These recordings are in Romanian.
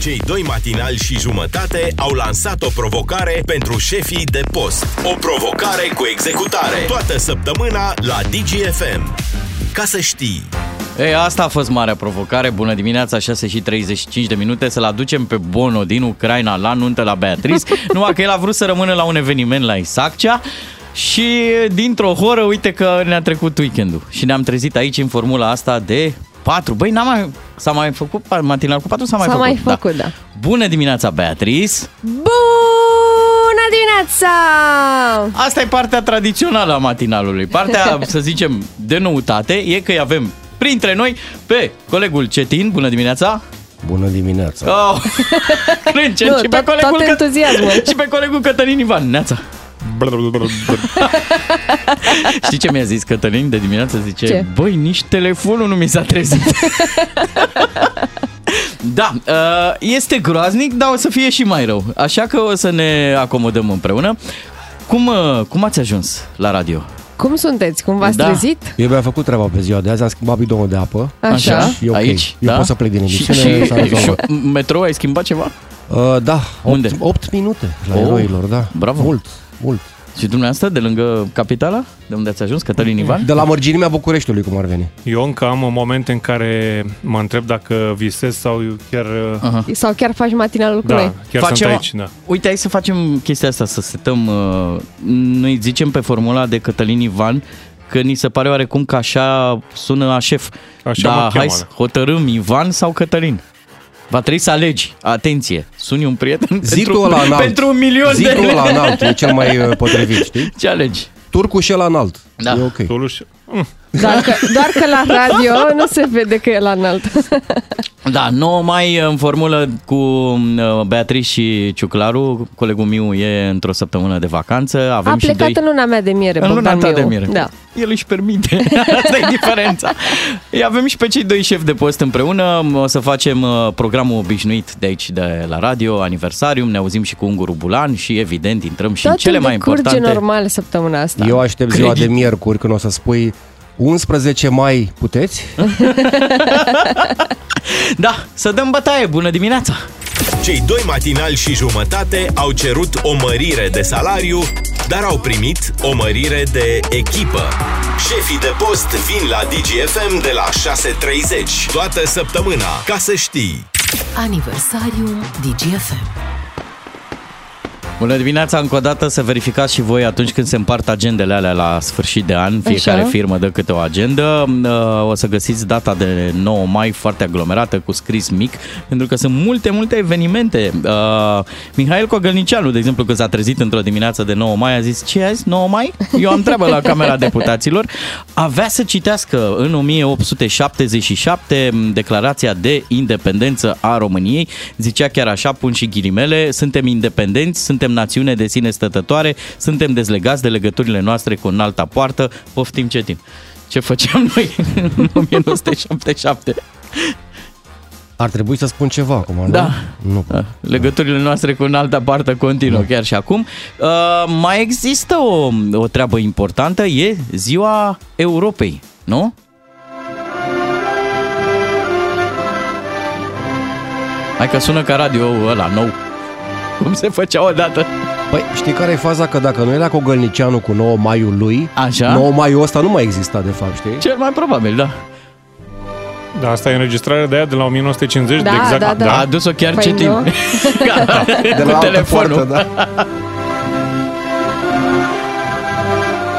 Cei doi matinali și jumătate au lansat o provocare pentru șefii de post. O provocare cu executare. Toată săptămâna la DGFM. Ca să știi. Ei, asta a fost marea provocare. Bună dimineața, 6 și 35 de minute, să-l aducem pe Bono din Ucraina la nuntă la Beatrice. Numai că el a vrut să rămână la un eveniment la Isaccea. Și dintr-o horă, uite că ne-a trecut weekendul. Și ne-am trezit aici în formula asta de 4. Băi, n-am mai, s-a mai făcut matinal cu 4? S-a mai S-a făcut? mai făcut, da. Bună dimineața, Beatrice! Bună dimineața! Asta e partea tradițională a matinalului. Partea, să zicem, de noutate e că avem printre noi pe colegul Cetin. Bună dimineața! Bună dimineața! Oh, crâncen, Nu, și pe tot- colegul tot entuziasmul. și pe colegul Cătălin Ivan. Neața! Știi ce mi-a zis Cătălin de dimineață? Zice, Ce? băi, nici telefonul nu mi s-a trezit. da, uh, este groaznic, dar o să fie și mai rău. Așa că o să ne acomodăm împreună. Cum, uh, cum ați ajuns la radio? Cum sunteți? Cum v-ați Da. trezit? Eu mi-am făcut treaba pe ziua de azi, am schimbat bidonul de apă. Așa. Și e ok. Aici? Eu da? pot să plec din Și, emisiune, s-a și, rezolvat. și metrou ai schimbat ceva? Uh, da, Unde? 8, 8 minute la Oh, eroilor, da. bravo. Mult, mult. Și dumneavoastră, de lângă capitala? De unde ați ajuns, Cătălin Ivan? De la mărginimea Bucureștiului, cum ar veni. Eu încă am momente în care mă întreb dacă visez sau chiar... Aha. Sau chiar faci matinalul cu Da, noi? chiar Facem- sunt aici, da. Uite, hai să facem chestia asta, să setăm... Uh, noi zicem pe formula de Cătălin Ivan că ni se pare oarecum că așa sună a șef. Așa da, mă cheamă, hai da. să hotărâm Ivan sau Cătălin. Va trebui să alegi. Atenție, suni un prieten Zi pentru, tu ăla înalt. pentru un milion Zi de tu ăla înalt, e cel mai uh, potrivit, știi? Ce alegi? Turcu și ăla înalt. Da. E ok. Toluș... Mm. Doar că, doar că la radio nu se vede că e la înalt. Da, 9 mai în formulă cu uh, Beatrice și Ciuclaru. Colegul meu e într-o săptămână de vacanță. Avem A și plecat doi... în luna mea de miere, În luna Bogdan ta de Miu. mire. Da. El își permite. Asta e diferența. Îi avem și pe cei doi șefi de post împreună. O să facem uh, programul obișnuit de aici, de la radio, aniversarium. Ne auzim și cu Unguru Bulan și, evident, intrăm și în Totul cele mai decurge importante... normal săptămâna asta. Eu aștept ziua Credit. de miercuri când o să spui 11 mai puteți? Da, să dăm bătaie. Bună dimineața! Cei doi matinali și jumătate au cerut o mărire de salariu, dar au primit o mărire de echipă. Șefii de post vin la DGFM de la 6.30 toată săptămâna, ca să știi. Aniversariul DGFM. Bună dimineața, încă o dată să verificați și voi atunci când se împart agendele alea la sfârșit de an, fiecare Așa. firmă dă câte o agendă, Uh, o să găsiți data de 9 mai foarte aglomerată cu scris mic, pentru că sunt multe, multe evenimente. Uh, Mihail Cogălnicianu, de exemplu, când s-a trezit într-o dimineață de 9 mai, a zis, ce azi, 9 mai? Eu am treabă la Camera Deputaților. Avea să citească în 1877 declarația de independență a României, zicea chiar așa, pun și ghilimele, suntem independenți, suntem națiune de sine stătătoare, suntem dezlegați de legăturile noastre cu înalta poartă, poftim cetin. Ce făceam noi în 1977? Ar trebui să spun ceva acum, nu? Da. Nu. Da, Legăturile noastre cu înalta poartă continuă chiar și acum. Uh, mai există o, o treabă importantă, e ziua Europei, nu? Hai că sună ca radio ăla nou. Cum se făcea odată. Păi știi care e faza? Că dacă nu era Cogălnicianu cu 9 maiul lui, Așa. 9 maiul ăsta nu mai exista de fapt, știi? Cel mai probabil, da. Da, asta e înregistrarea de aia de la 1950, Da, de exact. da, da. A adus-o chiar Păi cetin. nu. De cu la altă telefonul. poartă, da.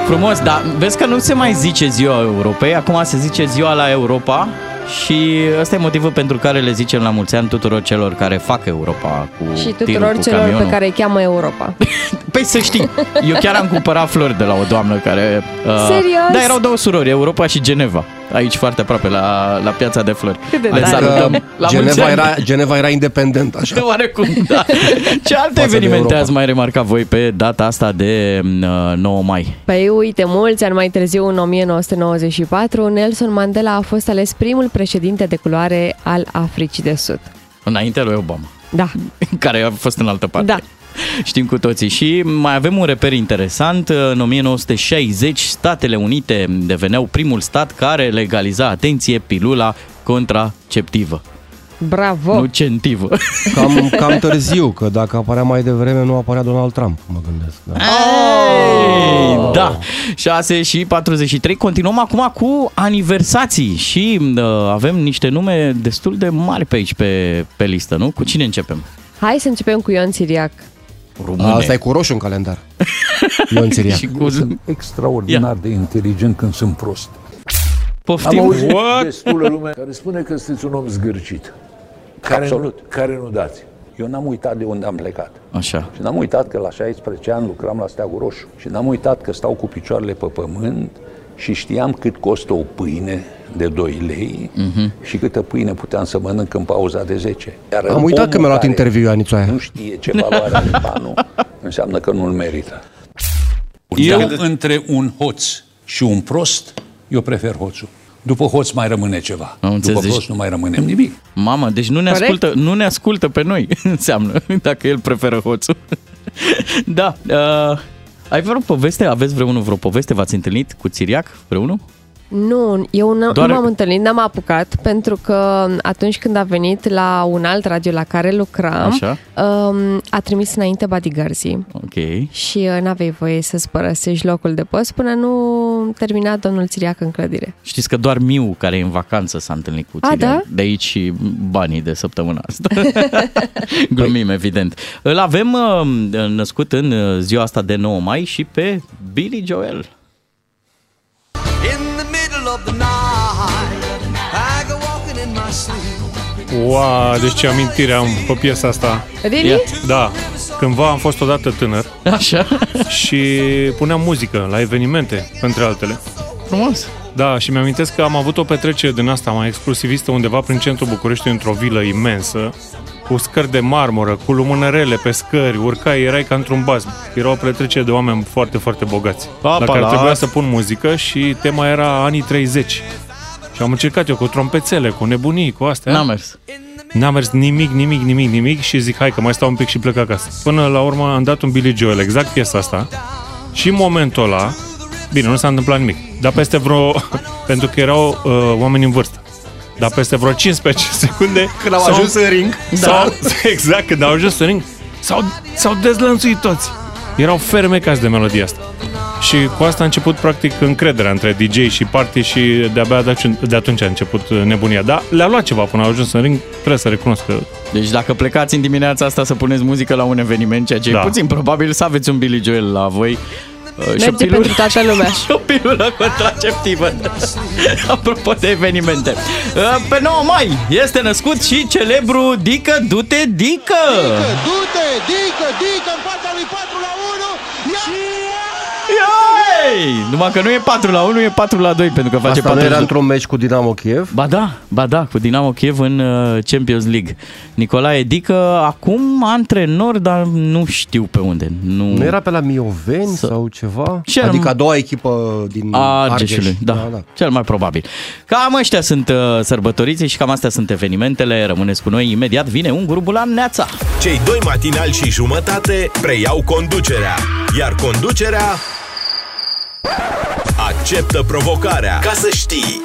Frumos, dar vezi că nu se mai zice ziua Europei, acum se zice ziua la Europa și ăsta e motivul pentru care le zicem la mulți ani tuturor celor care fac Europa cu Și tirul, tuturor cu celor camionul. pe care îi cheamă Europa. Păi să știi, eu chiar am cumpărat flori de la o doamnă care... Uh, Serios? Da, erau două surori, Europa și Geneva. Aici foarte aproape, la, la piața de flori. Cât de Le tare. salutăm. Adică La mulți Geneva ani. era, Geneva era independent, așa. Oarecum, da. Ce alte Față de evenimente Europa. ați mai remarcat voi pe data asta de uh, 9 mai? Păi uite, mulți ani mai târziu, în 1994, Nelson Mandela a fost ales primul președinte de culoare al Africii de Sud. Înainte lui Obama. Da, care a fost în altă parte. Da. Știm cu toții. Și mai avem un reper interesant. În 1960, Statele Unite deveneau primul stat care legaliza, atenție, pilula contraceptivă. Bravo! nu centivă. Cam, cam târziu, că dacă apărea mai devreme, nu apărea Donald Trump, mă gândesc. Da. Hey, da, 6 și 43. Continuăm acum cu aniversații și uh, avem niște nume destul de mari pe aici pe, pe listă, nu? Cu cine începem? Hai să începem cu Ion Siriac. Române. Asta e cu roșu în calendar. Ion Siriac. și cu... Sunt extraordinar de inteligent când sunt prost. Am Poftim? auzit destulă lume care spune că sunteți un om zgârcit. Care Absolut. Nu, care nu dați. Eu n-am uitat de unde am plecat. Așa. Și n-am uitat că la 16 ani lucram la Steagul Roșu. Și n-am uitat că stau cu picioarele pe pământ și știam cât costă o pâine de 2 lei uh-huh. și câtă pâine puteam să mănânc în pauza de 10. Iar Am uitat omul că mi-a luat care interviu Anițoaia. Nu știe ce valoare are banul, înseamnă că nu-l merită. Eu- Eu între un hoț și un prost, eu prefer hoțul. După hoț mai rămâne ceva. Am înțeles. După prost nu mai rămâne nimic. Mamă, deci nu ne, Corect. ascultă, nu ne ascultă pe noi, înseamnă, dacă el preferă hoțul. da, uh, ai vreo poveste? Aveți vreunul vreo poveste? V-ați întâlnit cu Țiriac vreunul? Nu, eu n- Doar- nu m-am întâlnit, n-am apucat, pentru că atunci când a venit la un alt radio la care lucram, Așa. um, a trimis înainte bodyguards Ok. și uh, n-aveai voie să-ți părăsești locul de post până nu termina domnul Țiriac în clădire. Știți că doar Miu, care e în vacanță, s-a întâlnit cu A, Țiriac. da? De aici și banii de săptămâna asta. Glumim, evident. Îl avem uh, născut în uh, ziua asta de 9 mai și pe Billy Joel. In the middle of the night, I go walking in my sleep. Wow, deci ce amintire am pe piesa asta. Really? Ia. Da, cândva am fost odată tânăr Așa? și puneam muzică la evenimente, între altele. Frumos. Da, și mi-amintesc că am avut o petrecere din asta mai exclusivistă undeva prin centrul București, într-o vilă imensă, cu scări de marmură, cu lumânărele pe scări, urcai, erai ca într-un baz. Era o petrecere de oameni foarte, foarte bogați. Pa, la pa, care la- trebuia să pun muzică și tema era anii 30. Și am încercat eu cu trompețele, cu nebunii, cu astea. N-a mers. N-a mers nimic, nimic, nimic, nimic și zic, hai că mai stau un pic și plec acasă. Până la urmă am dat un Billy Joel, exact piesa asta. Și în momentul ăla, bine, nu s-a întâmplat nimic, dar peste vreo, pentru că erau uh, oameni în vârstă, dar peste vreo 15 secunde... Când au s-au- ajuns în ring. S-au, exact, când au ajuns în ring, s-au, s-au dezlănțuit toți. Erau fermecați de melodia asta. Și cu asta a început practic încrederea între DJ și party și de-abia de atunci, de atunci a început nebunia. Dar le-a luat ceva până au ajuns în ring, trebuie să recunosc că Deci dacă plecați în dimineața asta să puneți muzică la un eveniment, ceea ce Da. e puțin probabil să aveți un Billy Joel la voi. Uh, și o Merge pilulă- pentru toată lumea. și o pilulă contraceptivă. Apropo de evenimente. Uh, Pe 9 mai este născut și celebru Dică Dute Dică. Du-te, dică, dică în fața lui 4 la 1. Și... Ioi! Numai că nu e 4 la 1, e 4 la 2 pentru că face Asta nu 4 era într-un meci cu Dinamo Kiev? Ba da, ba da, cu Dinamo Kiev în uh, Champions League. Nicolae Dică acum antrenor, dar nu știu pe unde. Nu, Nu era pe la Mioveni Să- sau ceva? Și adică am- a doua echipă din a Argeș. Argeșului, da, da, da, cel mai probabil. Cam ăștia sunt uh, sărbătoriții și cam astea sunt evenimentele. Rămâneți cu noi, imediat vine un grubulan Neața. Cei doi matinali și jumătate preiau conducerea, iar conducerea acceptă provocarea. Ca să știi,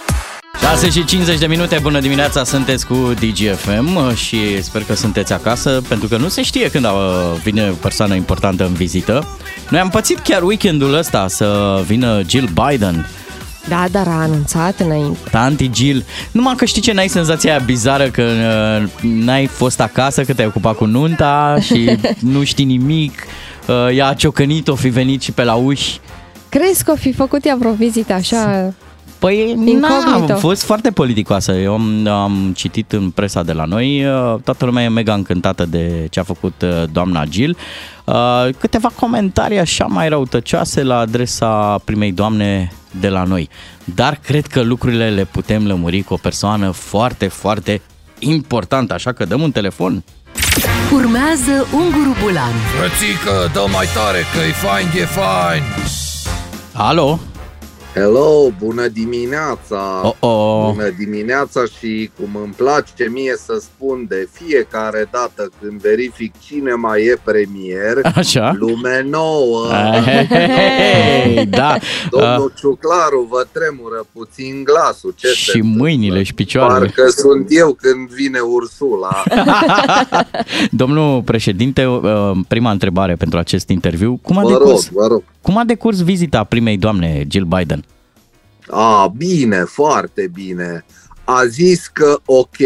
6 și 50 de minute, bună dimineața, sunteți cu DGFM și sper că sunteți acasă, pentru că nu se știe când uh, vine o persoană importantă în vizită. Noi am pățit chiar weekendul ăsta să vină Jill Biden, Da, dar a anunțat înainte. Tanti Jill. Numai că știi ce, n-ai senzația aia bizară că uh, n-ai fost acasă, că te-ai ocupat cu nunta și nu știi nimic. Uh, ea a ciocănit, o fi venit și pe la uși. Crezi că o fi făcut ea vreo vizită așa? Păi, Incognito. n-a, a fost foarte politicoasă. Eu am, am citit în presa de la noi, uh, toată lumea e mega încântată de ce a făcut uh, doamna Jill. Uh, Câteva comentarii așa mai răutăcioase la adresa primei doamne de la noi. Dar cred că lucrurile le putem lămuri cu o persoană foarte, foarte importantă, așa că dăm un telefon. Urmează Unguru Bulan Frățică, dă mai tare că e fain, e fain Alo? Hello, bună dimineața! Oh, oh. Bună dimineața și cum îmi place mie să spun de fiecare dată când verific cine mai e premier, Așa. lume nouă! Hey, da. Domnul Ciuclaru vă tremură puțin glasul. Ce se și întâmplă? mâinile și picioarele. Parcă sunt eu când vine Ursula. Domnul președinte, uh, prima întrebare pentru acest interviu. Cum a, Vă rog, decurs, vă rog. cum a decurs vizita primei doamne Jill Biden? A, bine, foarte bine. A zis că ok,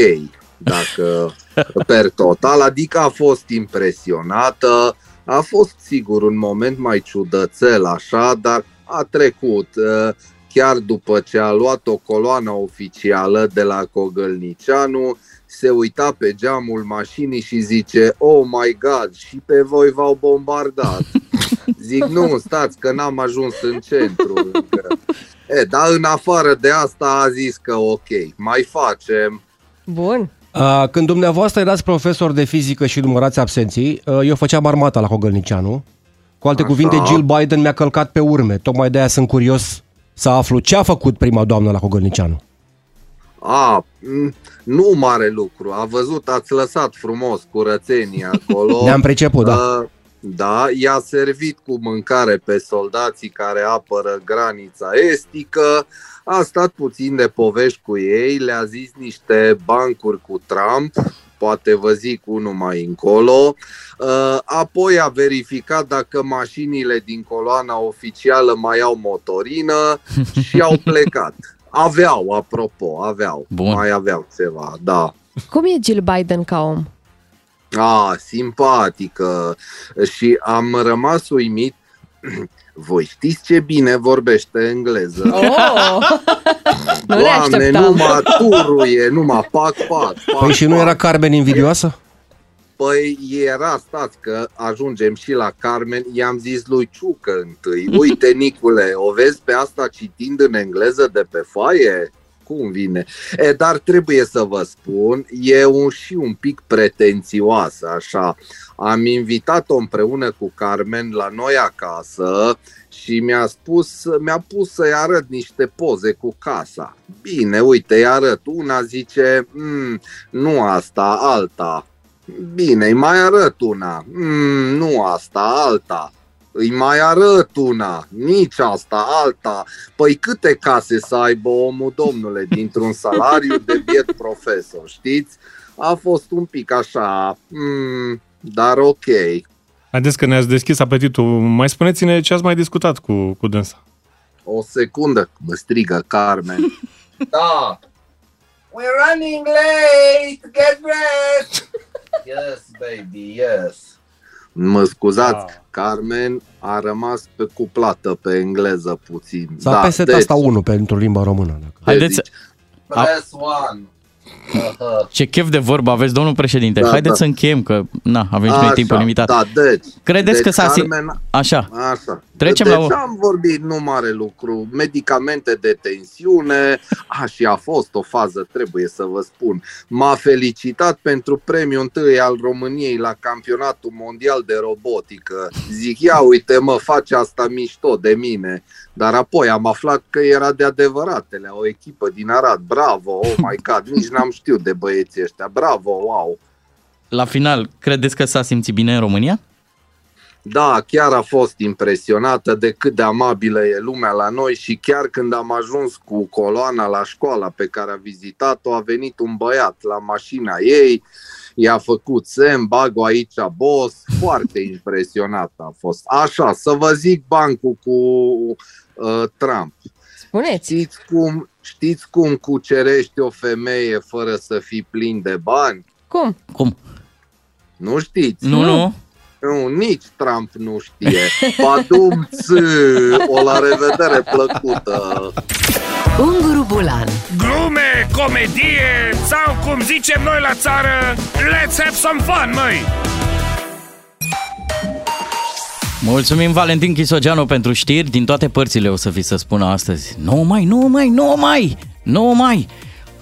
dacă per total, adică a fost impresionată, a fost sigur un moment mai ciudățel așa, dar a trecut. Uh, Chiar după ce a luat o coloană oficială de la Cogălnicianu, se uita pe geamul mașinii și zice Oh my God, și pe voi v-au bombardat. Zic, nu, stați că n-am ajuns în centru. încă." E, dar în afară de asta a zis că ok, mai facem. Bun. Uh, Când dumneavoastră erați profesor de fizică și numărați absenții, uh, eu făceam armata la Cogălnicianu. Cu alte Așa. cuvinte, Jill Biden mi-a călcat pe urme. Tocmai de aia sunt curios să aflu ce a făcut prima doamnă la Cogălnicianu. A, m, nu mare lucru. A văzut, ați lăsat frumos curățenie acolo. Ne-am priceput, da. Uh, Da, i-a servit cu mâncare pe soldații care apără granița estică, a stat puțin de povești cu ei, le-a zis niște bancuri cu Trump, poate vă zic unul mai încolo, Uh, apoi a verificat dacă mașinile din coloana oficială mai au motorină și au plecat. Aveau, apropo, aveau. Bun. Mai aveau ceva, da. Cum e Jill Biden ca om? A, simpatică. Și am rămas uimit. Voi știți ce bine vorbește engleză? Oh! nu ne Doamne, așteptam. numai turuie, numai pac, pac, pac, Păi și nu pac. era Carmen invidioasă? Păi era, stați că ajungem și la Carmen, i-am zis lui Ciucă întâi, uite Nicule, o vezi pe asta citind în engleză de pe foaie? Cum vine? E, dar trebuie să vă spun, e un, și un pic pretențioasă așa. Am invitat-o împreună cu Carmen la noi acasă și mi-a spus, mi-a pus să-i arăt niște poze cu casa. Bine, uite, îi arăt. Una zice, mm, nu asta, alta. Bine, îi mai arăt una. Mm, nu asta, alta. Îi mai arăt una. Nici asta, alta. Păi câte case să aibă omul, domnule, dintr-un salariu de biet profesor, știți? A fost un pic așa, mm, dar ok. Haideți că ne-ați deschis apetitul. Mai spuneți-ne ce ați mai discutat cu, cu dânsa. O secundă, mă strigă Carmen. da. We're running late, get dressed. yes, baby, yes. Mă scuzați, Carmen a rămas pe cuplată pe engleză puțin. S-a da, peste deci, asta 1 pentru limba română. Dacă. Haideți, zici, Press one. Aha. ce chef de vorbă aveți, domnul președinte. Da, Haideți da. să încheiem, că na, avem și noi Așa, timpul limitat. Da, deci. Credeți deci că s-a... si- Carmen, Așa, Așa. Trecem deci la o- am vorbit nu mare lucru, medicamente de tensiune, a, și a fost o fază, trebuie să vă spun. M-a felicitat pentru premiul întâi al României la campionatul mondial de robotică. Zic, ia uite mă, face asta mișto de mine. Dar apoi am aflat că era de adevăratele, o echipă din Arad. Bravo, oh my god, nici n-am știut de băieții ăștia. Bravo, wow. la final, credeți că s-a simțit bine în România? Da, chiar a fost impresionată de cât de amabilă e lumea la noi și chiar când am ajuns cu coloana la școala pe care a vizitat-o, a venit un băiat la mașina ei, i-a făcut semn, bag-o aici, boss, foarte impresionat a fost. Așa, să vă zic bancul cu uh, Trump. Spuneți. Știți cum, știți cum cucerești o femeie fără să fii plin de bani? Cum? Cum? Nu știți? Nu, nu. Nu, nici Trump nu știe. Badum o la revedere plăcută. Unguru Bulan Glume, comedie sau cum zicem noi la țară, let's have some fun, măi! Mulțumim Valentin Chisogeanu pentru știri din toate părțile o să vi să spună astăzi. Nu mai, nu mai, nu mai, nu mai.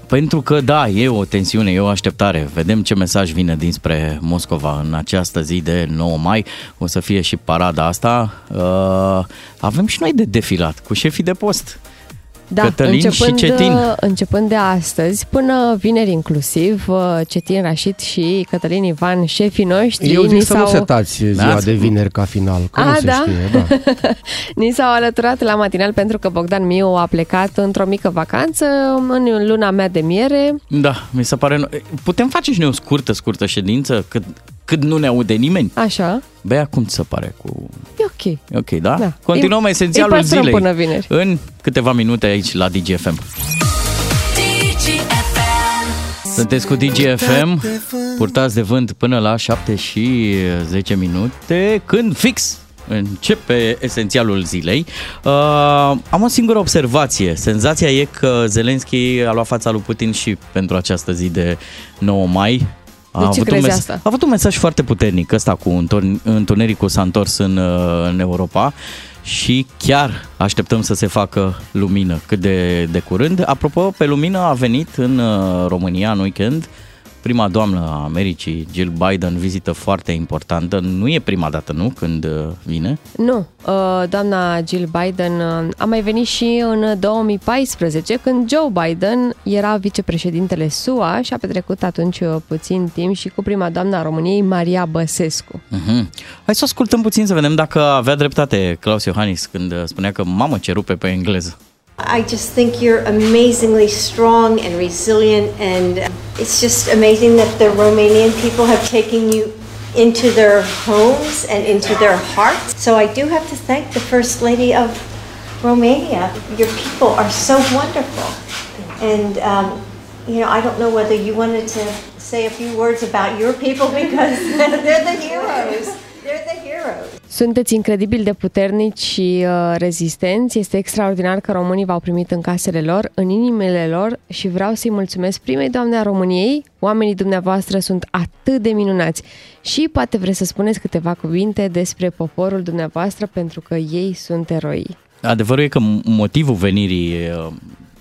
Pentru că da, e o tensiune, e o așteptare. Vedem ce mesaj vine dinspre Moscova în această zi de 9 mai. O să fie și parada asta. Uh, avem și noi de defilat cu șefii de post. Da, Cătălin începând, și Cetin. uh, începând de astăzi până vineri inclusiv, uh, Cetin Rașit și Cătălin Ivan, șefii noștri, Eu zic ni să nu s-au, setați ziua Da? de vineri ca final, că nu A, se da? știe. Da. ni s-au alăturat la matinal pentru că Bogdan Miu a plecat într-o mică vacanță în luna mea de miere. Da, mi se pare... Putem face și noi o scurtă, scurtă ședință cât, cât nu ne aude nimeni? Așa, Bea, cum ți se pare cu... e ok. E Ok, da? Da. Continuăm Îi- esențialul îi păstrăm zilei. până vineri. În câteva minute aici la DGFM. Sunteți cu DGFM, purtați de vânt până la 7 și 10 minute, când fix începe esențialul zilei. Uh, am o singură observație. Senzația e că Zelenski a luat fața lui Putin și pentru această zi de 9 mai. A De ce avut un crezi mes- asta? A avut un mesaj foarte puternic ăsta cu întorn- întunericul s-a întors în, uh, în Europa și chiar așteptăm să se facă lumină cât de, de curând. Apropo, pe lumină a venit în uh, România în weekend prima doamnă a Americii, Jill Biden, vizită foarte importantă. Nu e prima dată, nu, când uh, vine? Nu, uh, doamna Jill Biden uh, a mai venit și în 2014, când Joe Biden era vicepreședintele SUA și a petrecut atunci uh, puțin timp și cu prima doamna a României, Maria Băsescu. Uh-huh. Hai să ascultăm puțin să vedem dacă avea dreptate Claus Iohannis când uh, spunea că mamă ce rupe pe engleză. I just think you're amazingly strong and resilient, and it's just amazing that the Romanian people have taken you into their homes and into their hearts. So I do have to thank the First Lady of Romania. Your people are so wonderful. And, um, you know, I don't know whether you wanted to say a few words about your people because they're the heroes. They're the heroes. Sunteți incredibil de puternici și uh, rezistenți. Este extraordinar că românii v-au primit în casele lor, în inimile lor și vreau să-i mulțumesc primei doamne a României. Oamenii dumneavoastră sunt atât de minunați. Și poate vreți să spuneți câteva cuvinte despre poporul dumneavoastră pentru că ei sunt eroi. Adevărul e că motivul venirii uh,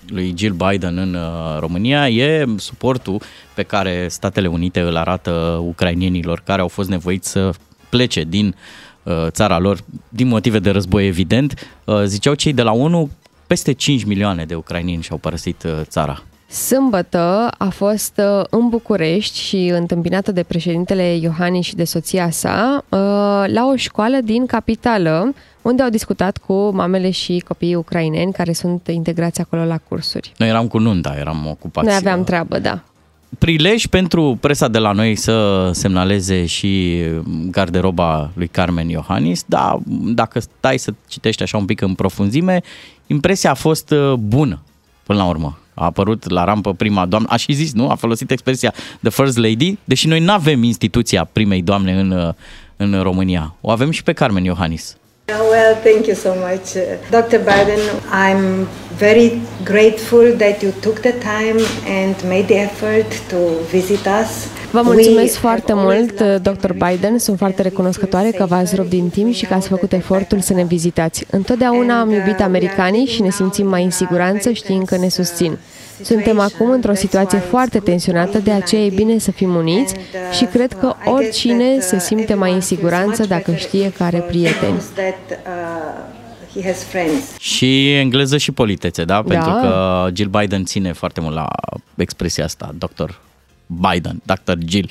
lui Jill Biden în uh, România e suportul pe care Statele Unite îl arată ucrainienilor care au fost nevoiți să plece din uh, țara lor din motive de război evident. Uh, Ziceau cei de la ONU, peste 5 milioane de ucrainieni și-au părăsit uh, țara. Sâmbătă a fost uh, în București și întâmpinată de președintele Iohannis și de soția sa uh, la o școală din capitală, unde au discutat cu mamele și copiii ucraineni care sunt integrați acolo la cursuri. Noi eram cu nunta, eram ocupați. Noi aveam treabă, da. Prilej pentru presa de la noi să semnaleze și garderoba lui Carmen Iohannis, dar dacă stai să citești așa un pic în profunzime, impresia a fost uh, bună până la urmă. A apărut la rampă prima doamnă, a și zis, nu? A folosit expresia The First Lady, deși noi nu avem instituția primei doamne în, uh, în România. O avem și pe Carmen Iohannis. Well, thank you so much. Uh, Dr. Biden, I'm very grateful that you took the time and made the effort to visit us. Vă We mulțumesc have foarte always mult, Dr. Biden. Sunt foarte recunoscătoare că v-ați rupt din timp și că ați făcut efortul să ne vizitați. Întotdeauna am iubit americanii și ne simțim mai în siguranță știind că ne susțin. Suntem acum într-o situație foarte tensionată, de aceea e bine să fim uniți și cred că oricine se simte mai în siguranță dacă știe că are prieteni. that uh, he has friends. Și engleză și politețe, da? Da. Pentru că Jill Biden ține foarte mult la expresia asta, Dr. Biden, Dr. Jill.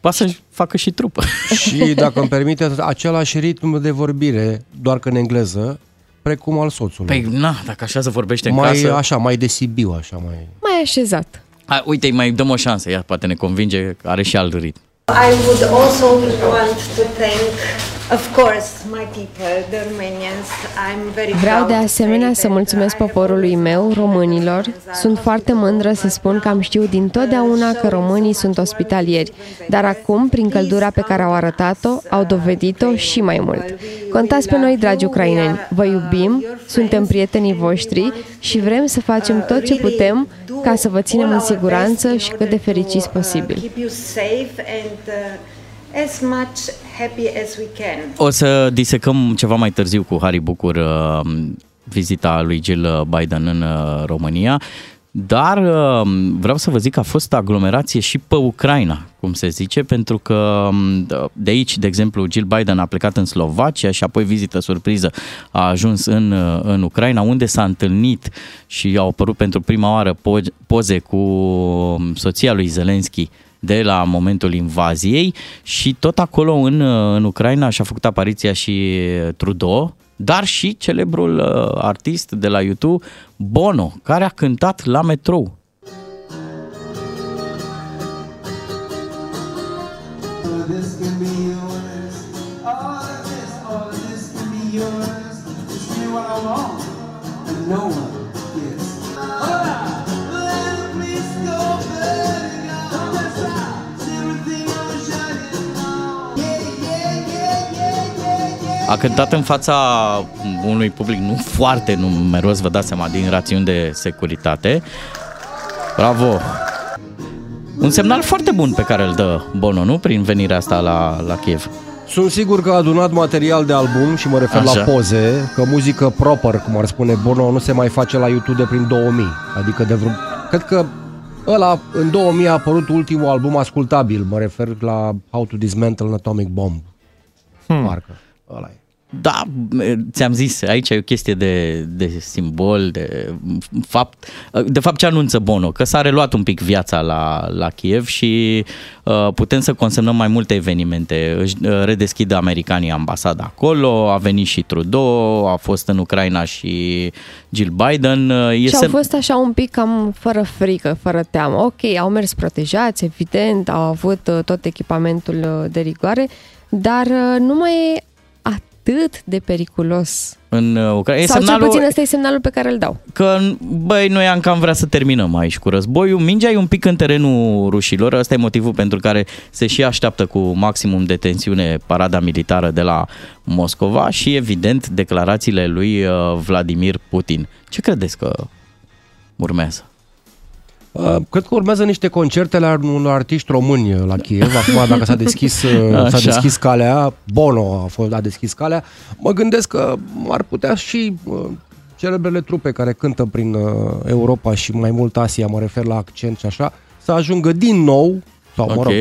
Poate să facă și trupă. Și dacă îmi permiteți, același ritm de vorbire, doar că în engleză, precum al soțului. Păi, na, dacă așa se vorbește în mai, casă... Așa, mai de Sibiu, așa mai... Mai așezat. A, uite, îi mai dăm o șansă, ea poate ne convinge, că are și alt ritm. I would also want to thank, of course, my people, the Romanians. I'm very Vreau de proud to asemenea say să that, uh, mulțumesc poporului meu, românilor. Sunt foarte mândră să spun că am știut din totdeauna că românii sunt ospitalieri, dar acum, prin căldura pe care au arătat-o, au dovedit-o și mai mult. Contați pe noi, dragi ucraineni, vă iubim, suntem prietenii voștri și vrem să facem tot ce putem ca să vă ținem în siguranță și cât de fericiți posibil. Keep you safe and uh, as much happy as we can. O să disecăm ceva mai târziu cu Harry Bucur uh, vizita lui Jill Biden în uh, România. dar uh, vreau să vă zic că a fost aglomerație și pe Ucraina, cum se zice, pentru că um, de aici, de exemplu, Jill Biden a plecat în Slovacia și apoi vizită surpriză a ajuns în, uh, în Ucraina, unde s-a întâlnit și au apărut pentru prima oară po- poze cu um, soția lui Zelensky de la momentul invaziei și tot acolo în, uh, în Ucraina și-a făcut apariția și Trudeau, dar și celebrul uh, artist de la YouTube, Bono, care a cântat la metrou. This can A cântat în fața unui public nu foarte numeros, vă dați seama, din rațiuni de securitate. Bravo! Un semnal foarte bun pe care îl dă Bono, nu? Prin venirea asta la, la Kiev. Sunt sigur că a adunat material de album și mă refer Așa. la poze, că muzică proper, cum ar spune Bono, nu se mai face la YouTube de prin 2000. Adică de vreo... Cred că ăla, în 2000 a apărut ultimul album ascultabil, mă refer la How to Dismantle an Atomic Bomb. Hmm. Parcă. Ăla e. Da, ți-am zis, aici e o chestie de, de simbol, de fapt, de fapt ce anunță Bono, că s-a reluat un pic viața la, la Kiev și uh, putem să consemnăm mai multe evenimente. Își uh, redeschid americanii ambasada acolo, a venit și Trudeau, a fost în Ucraina și Jill Biden. Uh, Și Este... au fost așa un pic cam fără frică, fără teamă. Ok, au mers protejați, evident, au avut uh, tot echipamentul uh, de rigoare, dar uh, nu mai e atât de periculos. În uh, Ucraina. E Sau semnalul... cel puțin ăsta e semnalul pe care îl dau. că, băi, noi am cam vrea să terminăm aici cu războiul. Mingea e un pic în terenul rușilor, ăsta e motivul pentru care se și așteaptă cu maximum de tensiune parada militară de la Moscova și, evident, declarațiile lui uh, Vladimir Putin. Ce credeți că urmează? Uh, Cred că urmează niște concerte la unor artiști români la Kiev. Acum, dacă s-a deschis, uh, s-a Așa. deschis calea, Bono a, fost, a deschis calea, mă gândesc că ar putea și uh, celebrele trupe care cântă prin uh, Europa și mai mult Asia, mă refer la accent și așa, să ajungă din nou, sau mă Ok. rog,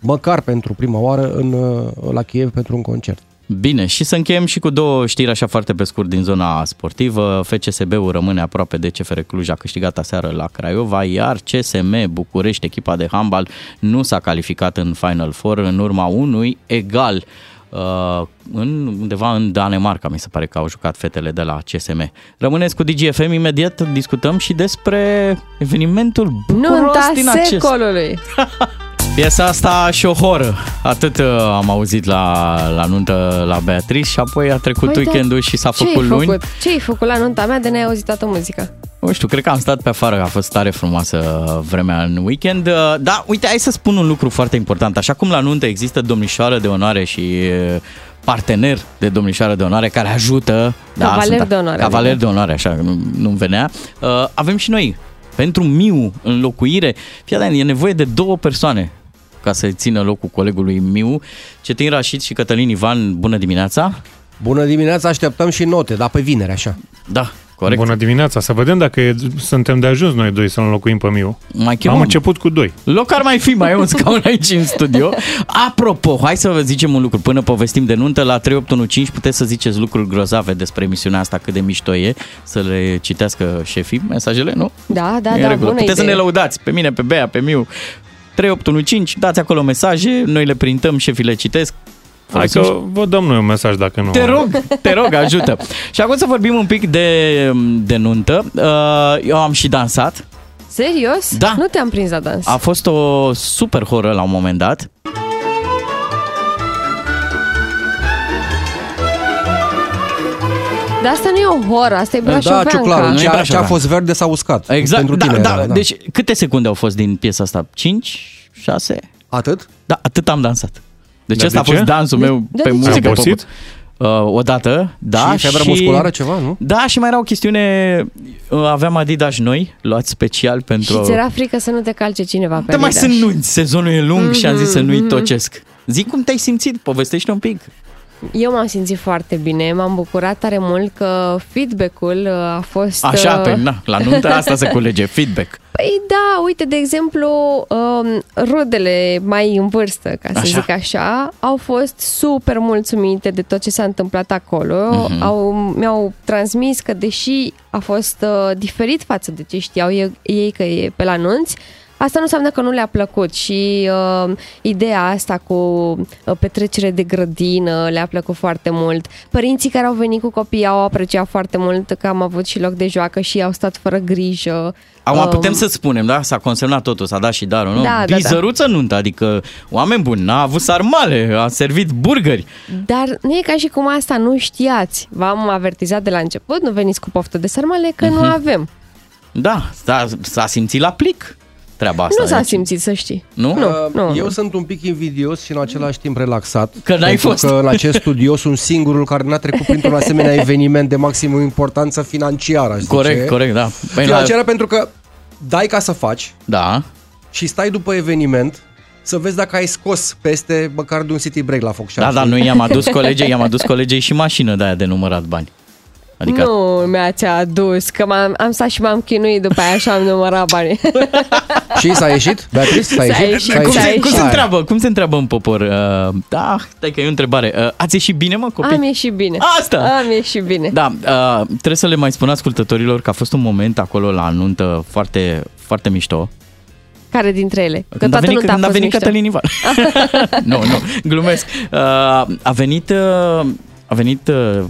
măcar pentru prima oară în, uh, la Kiev pentru un concert. Bine, și să încheiem și cu două știri așa foarte pe scurt din zona sportivă. FCSB-ul rămâne aproape de CFR Cluj, a câștigat aseară la Craiova, iar CSM București, echipa de handbal, nu s-a calificat în Final Four în urma unui egal uh, în, undeva în Danemarca, mi se pare că au jucat fetele de la CSM. Rămâneți cu DGFM, imediat discutăm și despre evenimentul bucuros Nunta din acest secolului. Piesa asta și o horă. Atât uh, am auzit la, la nuntă la Beatrice și apoi a trecut Păi, weekendul și s-a Ce făcut ai luni. făcut? Ce ai făcut la nunta mea de n-ai auzit toată muzica? Nu știu, cred că am stat pe afară, a fost tare frumoasă vremea în weekend. Uh, Da, uite, hai să spun un lucru foarte important. Așa cum la nuntă există domnișoară de onoare și uh, partener de domnișoară de onoare care ajută. Cavaler sunt- de onoare, Cavaler adică. de onoare, așa, nu, nu venea. Uh, Avem și noi, pentru Miu, înlocuire, fii atent, e nevoie de două persoane ca să țină locul colegului Miu. Cetin Rașid și Cătălin Ivan, bună dimineața! Bună dimineața, așteptăm și note, dar pe vineri, așa. Da, corect. Bună dimineața, să vedem dacă e, suntem de ajuns noi doi să înlocuim pe Miu. Mai chemăm. Am început cu doi. Loc ar mai fi, mai e un scaun aici în studio. Apropo, hai să vă zicem un lucru. Până povestim de nuntă, la 3815 puteți să ziceți lucruri grozave despre emisiunea asta, cât de mișto e, să le citească șefii mesajele, nu? Da, da, E în da, regulă. bună Puteți să idee. ne lăudați, pe mine, pe Bea, pe Miu. 3815, dați acolo mesaje, noi le printăm, șefii le citesc. Hai că vă dăm noi un mesaj dacă nu. Te rog, te rog, ajută. Și acum să vorbim un pic de, de nuntă. Uh, Eu am și dansat. Serios? Da. Nu te-am prins la dans. A fost o super horă la un moment dat. Dar asta nu e o horă, asta e Da, brașoveanca. ciuclaru, Nu e ce a, ce a Brașovean. fost verde s-a uscat. Exact, Pentru da, tine da, era, da. Deci câte secunde au fost din piesa asta? 5? 6? Atât? Da, atât am dansat. Deci Dar ăsta de a fost ce? dansul meu de pe ce? muzică. Ai pe obosit? Uh, odată, da. și febră musculară ceva, nu? Da, și mai era o chestiune, uh, aveam Adidas noi, luați special pentru... Și ți era frică să nu te calce cineva pe Da, mai Adidas. sunt nunți, sezonul e lung și am zis să nu-i Mhm, tocesc. Zic cum te-ai simțit, povestește un pic. Eu m-am simțit foarte bine, m-am bucurat tare mult că feedback-ul uh, a fost... Așa, uh, pe, na, la nuntă asta se culege, feedback. Păi da, uite, de exemplu, um, rudele mai în vârstă, ca să Așa. zic așa, au fost super mulțumite de tot ce s-a întâmplat acolo. Mhm. Au, mi-au transmis că, deși a fost uh, diferit față de ce știau ei, ei că e pe la nunți, Asta nu înseamnă că nu le-a plăcut și uh, ideea asta cu uh, petrecere de grădină le-a plăcut foarte mult. Părinții care au venit cu copii au apreciat foarte mult că am avut și loc de joacă și au stat fără grijă. Acum Um, putem să spunem, da? S-a consemnat totul, s-a dat și darul, nu? Da, da, da. Bizăruță nuntă, adică oameni buni, n-a avut sarmale, a servit burgeri. Dar nu e ca și cum asta nu știați. V-am avertizat de la început, nu veniți cu poftă de sarmale, că nu Mhm. avem. Da, s-a, s-a simțit la plic treaba asta. nu s-a deci- simțit, să știi. Nu? Nu, Uh, nu. Eu nu. sunt un pic invidios și în același timp relaxat. Că n-ai pentru fost. că în acest studio sunt singurul care n-a trecut printr-un asemenea eveniment de maximă importanță financiară, aș Corect, zice. corect, da. Păi la- Financiară pentru că dai ca să faci Da. și stai după eveniment să vezi dacă ai scos peste măcar de un city break la foc Da, da, noi i-am adus colegii, i-am adus colegii și mașină de aia de numărat bani. Adică Nu mi-ați adus, că m-am, am stat și m-am chinuit după aia și am numărat banii. Și s-a ieșit? Beatrice, s-a S-a ieșit? ieșit, cum, s-a se, ieșit. cum se Hai. întreabă? Cum se întreabă în popor? Uh, da, stai că e o întrebare. Uh, ați ieșit bine, mă, copii? Am ieșit bine. Asta! Am ieșit bine. Da, uh, trebuie să le mai spun ascultătorilor că a fost un moment acolo la nuntă foarte, foarte mișto. Care dintre ele? Că Când a toată venit, nunta când a fost venit mișto. Cătălin Ivan. nu, nu, glumesc. Uh, a venit... Uh, a venit uh,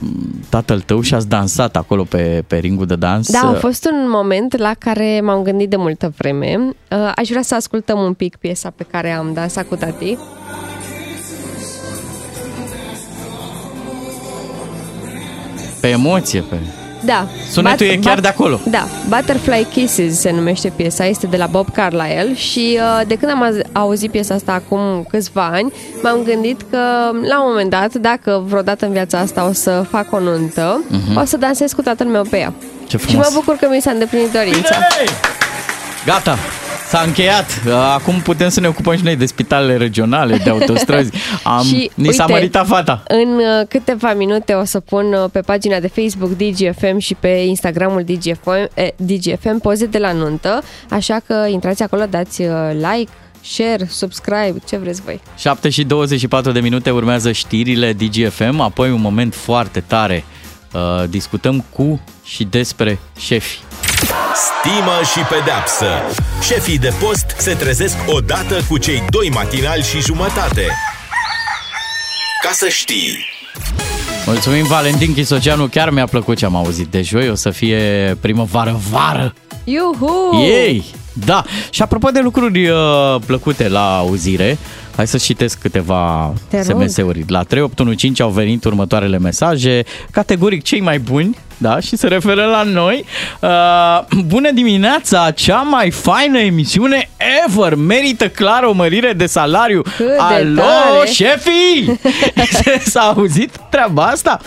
tatăl tău și ați dansat acolo pe, pe ringul de dans. Da, a fost un moment la care m-am gândit de multă vreme. Uh, Aș vrea să ascultăm un pic piesa pe care am dansat cu tati. Pe emoție, pe... Da. Sunetul e chiar de acolo. Da, Butterfly Kisses se numește piesa, este de la Bob Carlyle și uh, de când am az- auzit piesa asta acum câțiva ani, m-am gândit că la un moment dat, dacă vreodată în viața asta o să fac o nuntă, Mhm. o să dansez cu tatăl meu pe ea. Ce Și frumos. mă bucur că mi s-a îndeplinit dorința. Gata, s-a încheiat. Uh, Acum putem să ne ocupăm și noi de spitalele regionale, de autostrăzi. Am, Și, ni s-a uite, măritat fata. În uh, câteva minute o să pun uh, pe pagina de Facebook DGFM și pe Instagramul DGFM, eh, DGFM poze de la nuntă, așa că intrați acolo, dați uh, like, share, subscribe, ce vreți voi. 7 și 24 de minute urmează știrile DGFM, apoi un moment foarte tare. Uh, discutăm cu și despre șefi. Stimă și pedeapsă. Șefii de post se trezesc odată cu cei doi matinali și jumătate. Ca să știi. Mulțumim Valentin Chisoceanu, chiar mi-a plăcut ce am auzit de joi, o să fie primăvară-vară. Iuhu! Ei! Da, și apropo de lucruri uh, plăcute la auzire, hai să citesc câteva Te rog. SMS-uri. La 3815 au venit următoarele mesaje, categoric cei mai buni, da, și se referă la noi. Uh, bună dimineața, cea mai faină emisiune ever, merită clar o mărire de salariu. Cât de Alo, tare! șefii! S-a auzit treaba asta?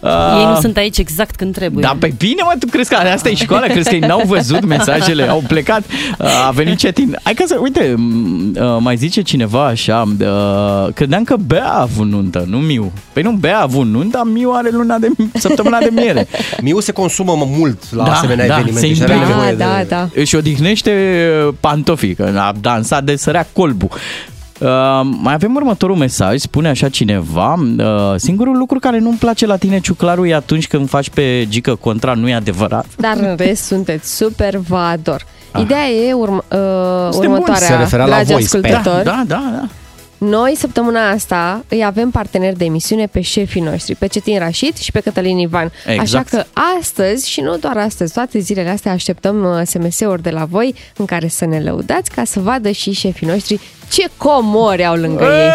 Uh, Ei nu sunt aici exact când trebuie. da, pe bine, mă, tu crezi că asta e școala? Crezi că ei n-au văzut mesajele? Au plecat? Uh, A venit cetin. Hai că să, uite, m, uh, mai zice cineva așa, uh, credeam că Bea a avut nuntă, nu Miu. Păi nu, Bea a avut nuntă, Miu are luna de, săptămâna de miere. Miu se consumă mult la Da, asemenea da, evenimente se și are implică. nevoie Da, de... da. Își odihnește pantofii, că a dansat de sărea colbul. Uh, mai avem următorul mesaj, spune așa cineva uh, Singurul lucru care nu-mi place la tine, Ciuclaru, e atunci când faci pe gică contra, nu e adevărat? Dar în rest sunteți super, vă ador. Ah. Ideea e urm- uh, buni. următoarea, Se referea la dragi voi, sper. ascultători. Da, da, da. Noi, săptămâna asta, îi avem parteneri de emisiune pe șefii noștri, pe Cetin Rașit și pe Cătălin Ivan. Exact. Așa că astăzi, și nu doar astăzi, toate zilele astea așteptăm uh, SMS-uri de la voi în care să ne lăudați ca să vadă și șefii noștri ce comori au lângă ei.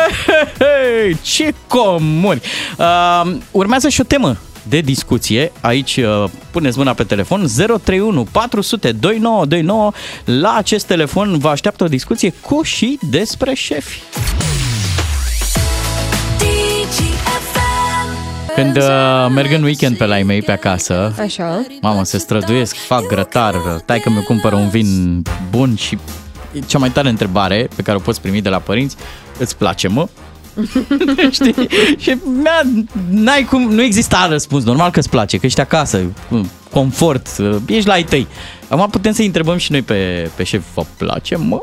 Hei, ce comuni! Uh, urmează și o temă de discuție. Aici uh, puneți mâna pe telefon 031 400 2929. La acest telefon vă așteaptă o discuție cu și despre șefi. Când uh, merg în weekend pe la ei mei pe acasă, Așa. Mamă, se străduiesc, fac grătar, tai că mi cumpără un vin bun și cea mai tare întrebare pe care o poți primi de la părinți, îți place, mă? Știi? Și mi-a, n-ai cum, nu exista răspuns. Normal că îți place, că ești acasă, cu confort, ești la ai tăi. Acum putem să întrebăm și noi pe, pe șef, vă place, mă?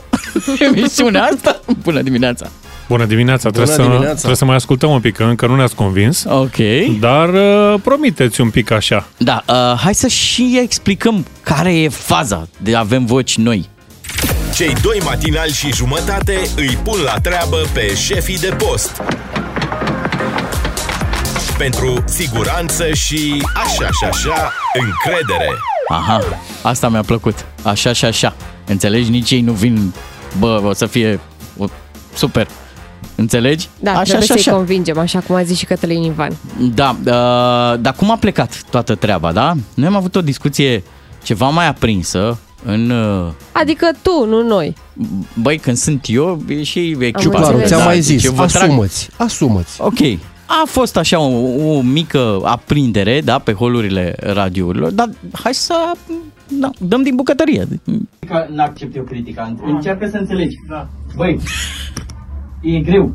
Emisiunea asta? Bună dimineața! Bună dimineața, Bună trebuie, dimineața. Să, trebuie să mai ascultăm un pic, că încă nu ne-ați convins. Ok. Dar uh, promiteți un pic așa. Da, uh, hai să și explicăm care e faza de avem voci noi. Cei doi matinali și jumătate îi pun la treabă pe șefii de post. Pentru siguranță și așa și așa încredere. Aha, asta mi-a plăcut. Așa și așa. Înțelegi? Nici ei nu vin, bă, o să fie o, super. Înțelegi? Da, așa trebuie și să-i așa. convingem, așa cum a zis și Cătălin Ivan. Da, uh, dar cum a plecat toată treaba, da? Noi am avut o discuție ceva mai aprinsă în... Uh, Adică tu, nu noi. băi, când sunt eu, e și echipa. Ciuclaru, înțeles. ți-am mai deci zis, eu vă trag- asumă-ți, asumă-ți. Ok. A fost așa o, o mică aprindere, da, pe holurile radiourilor, dar hai să da, dăm din bucătărie. Că n-accept eu critica. Încearcă să înțelegi. Da. Băi, e greu.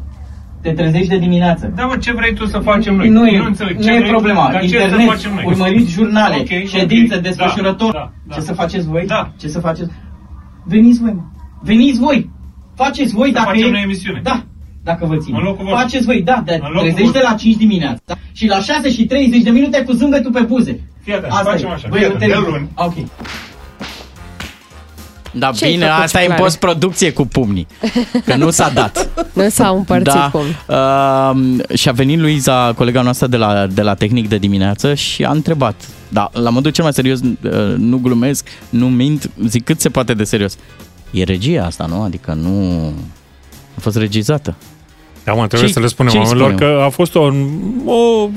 Te trezești de dimineață. Da, mă, ce vrei tu să facem noi? Nu Eu e, înțeleg. nu Ce e vrei tu? problema. Dar ce să Internet, facem noi? urmăriți jurnale, Ok, ședințe, ok. desfășurători. Da, da, Ce da. să faceți voi? Da. Ce să faceți? Veniți voi, mă. Veniți voi. Faceți voi Să dacă facem e... noi emisiune. Da. Dacă vă ține. În locul vostru. Faceți voi, da, dar În locul trezește vostru. la 5 dimineața. Da? Și la 6 și 30 de minute cu zâmbetul pe buze. Fii atent, Asta facem e. așa. Băi, Fii eu atent, te de luni. Ok. Da, Ce-ai bine, făcut, asta e în Clare? post-producție cu pumnii. Că nu s-a dat. Nu s-au împărțit Da. cum. Uh, și a venit Luiza, colega noastră de la, de la tehnic de dimineață și a întrebat. Da, la modul cel mai serios, uh, nu glumesc, nu mint, zic cât se poate de serios. E regia asta, nu? Adică nu a fost regizată. Da, mă, trebuie Ce- să le spunem ce-i oamenilor spunem? că a fost o, o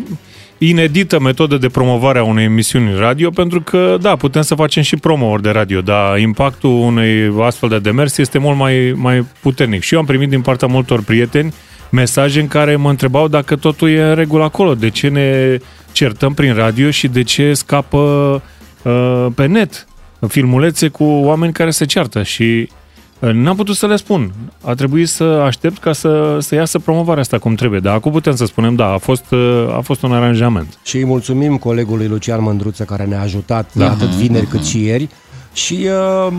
inedită metodă de promovare a unei emisiuni radio, pentru că, da, putem să facem și promo de radio, dar impactul unei astfel de demers este mult mai, mai puternic. Și eu am primit din partea multor prieteni mesaje în care mă întrebau dacă totul e în regulă acolo, de ce ne certăm prin radio și de ce scapă uh, pe net filmulețe cu oameni care se ceartă și uh, N-am putut să le spun. A trebuit să aștept ca să, să iasă promovarea asta cum trebuie. Dar acum putem să spunem, da, a fost, uh, a fost un aranjament. Și îi mulțumim colegului Lucian Mândruță care ne-a ajutat da. atât vineri cât și ieri. Și uh,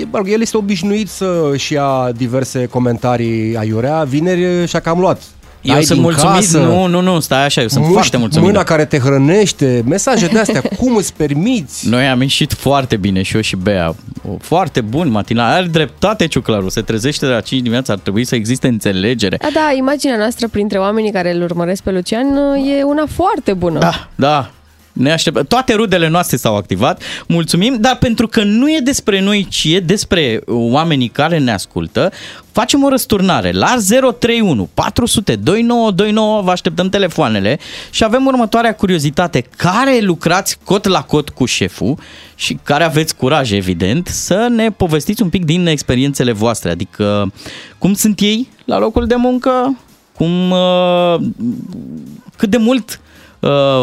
e- mă rog, el este obișnuit să-și ia diverse comentarii aiurea. Vineri și-a cam luat. Eu Ai sunt din mulțumit, casă, nu, nu, nu, stai așa, eu sunt muști foarte mulțumit. Mâna care te hrănește, mesaje de astea, cum îți permiți? Noi am ieșit foarte bine și eu și Bea. O, Foarte bun matinal. Are dreptate Ciuclaru. Se trezește de la 5 dimineața. Ar trebui să existe înțelegere. Da, da, imaginea noastră printre oamenii care îl urmăresc pe Lucian e una foarte bună. Da, da. Ne așteptăm. Toate rudele noastre s-au activat. Mulțumim, dar pentru că nu e despre noi, ci e despre oamenii care ne ascultă, facem o răsturnare la 031 400 2929, vă așteptăm telefoanele și avem următoarea curiozitate. Care lucrați cot la cot cu șeful și care aveți curaj, evident, să ne povestiți un pic din experiențele voastre, adică cum sunt ei la locul de muncă, cum, uh, cât de mult uh,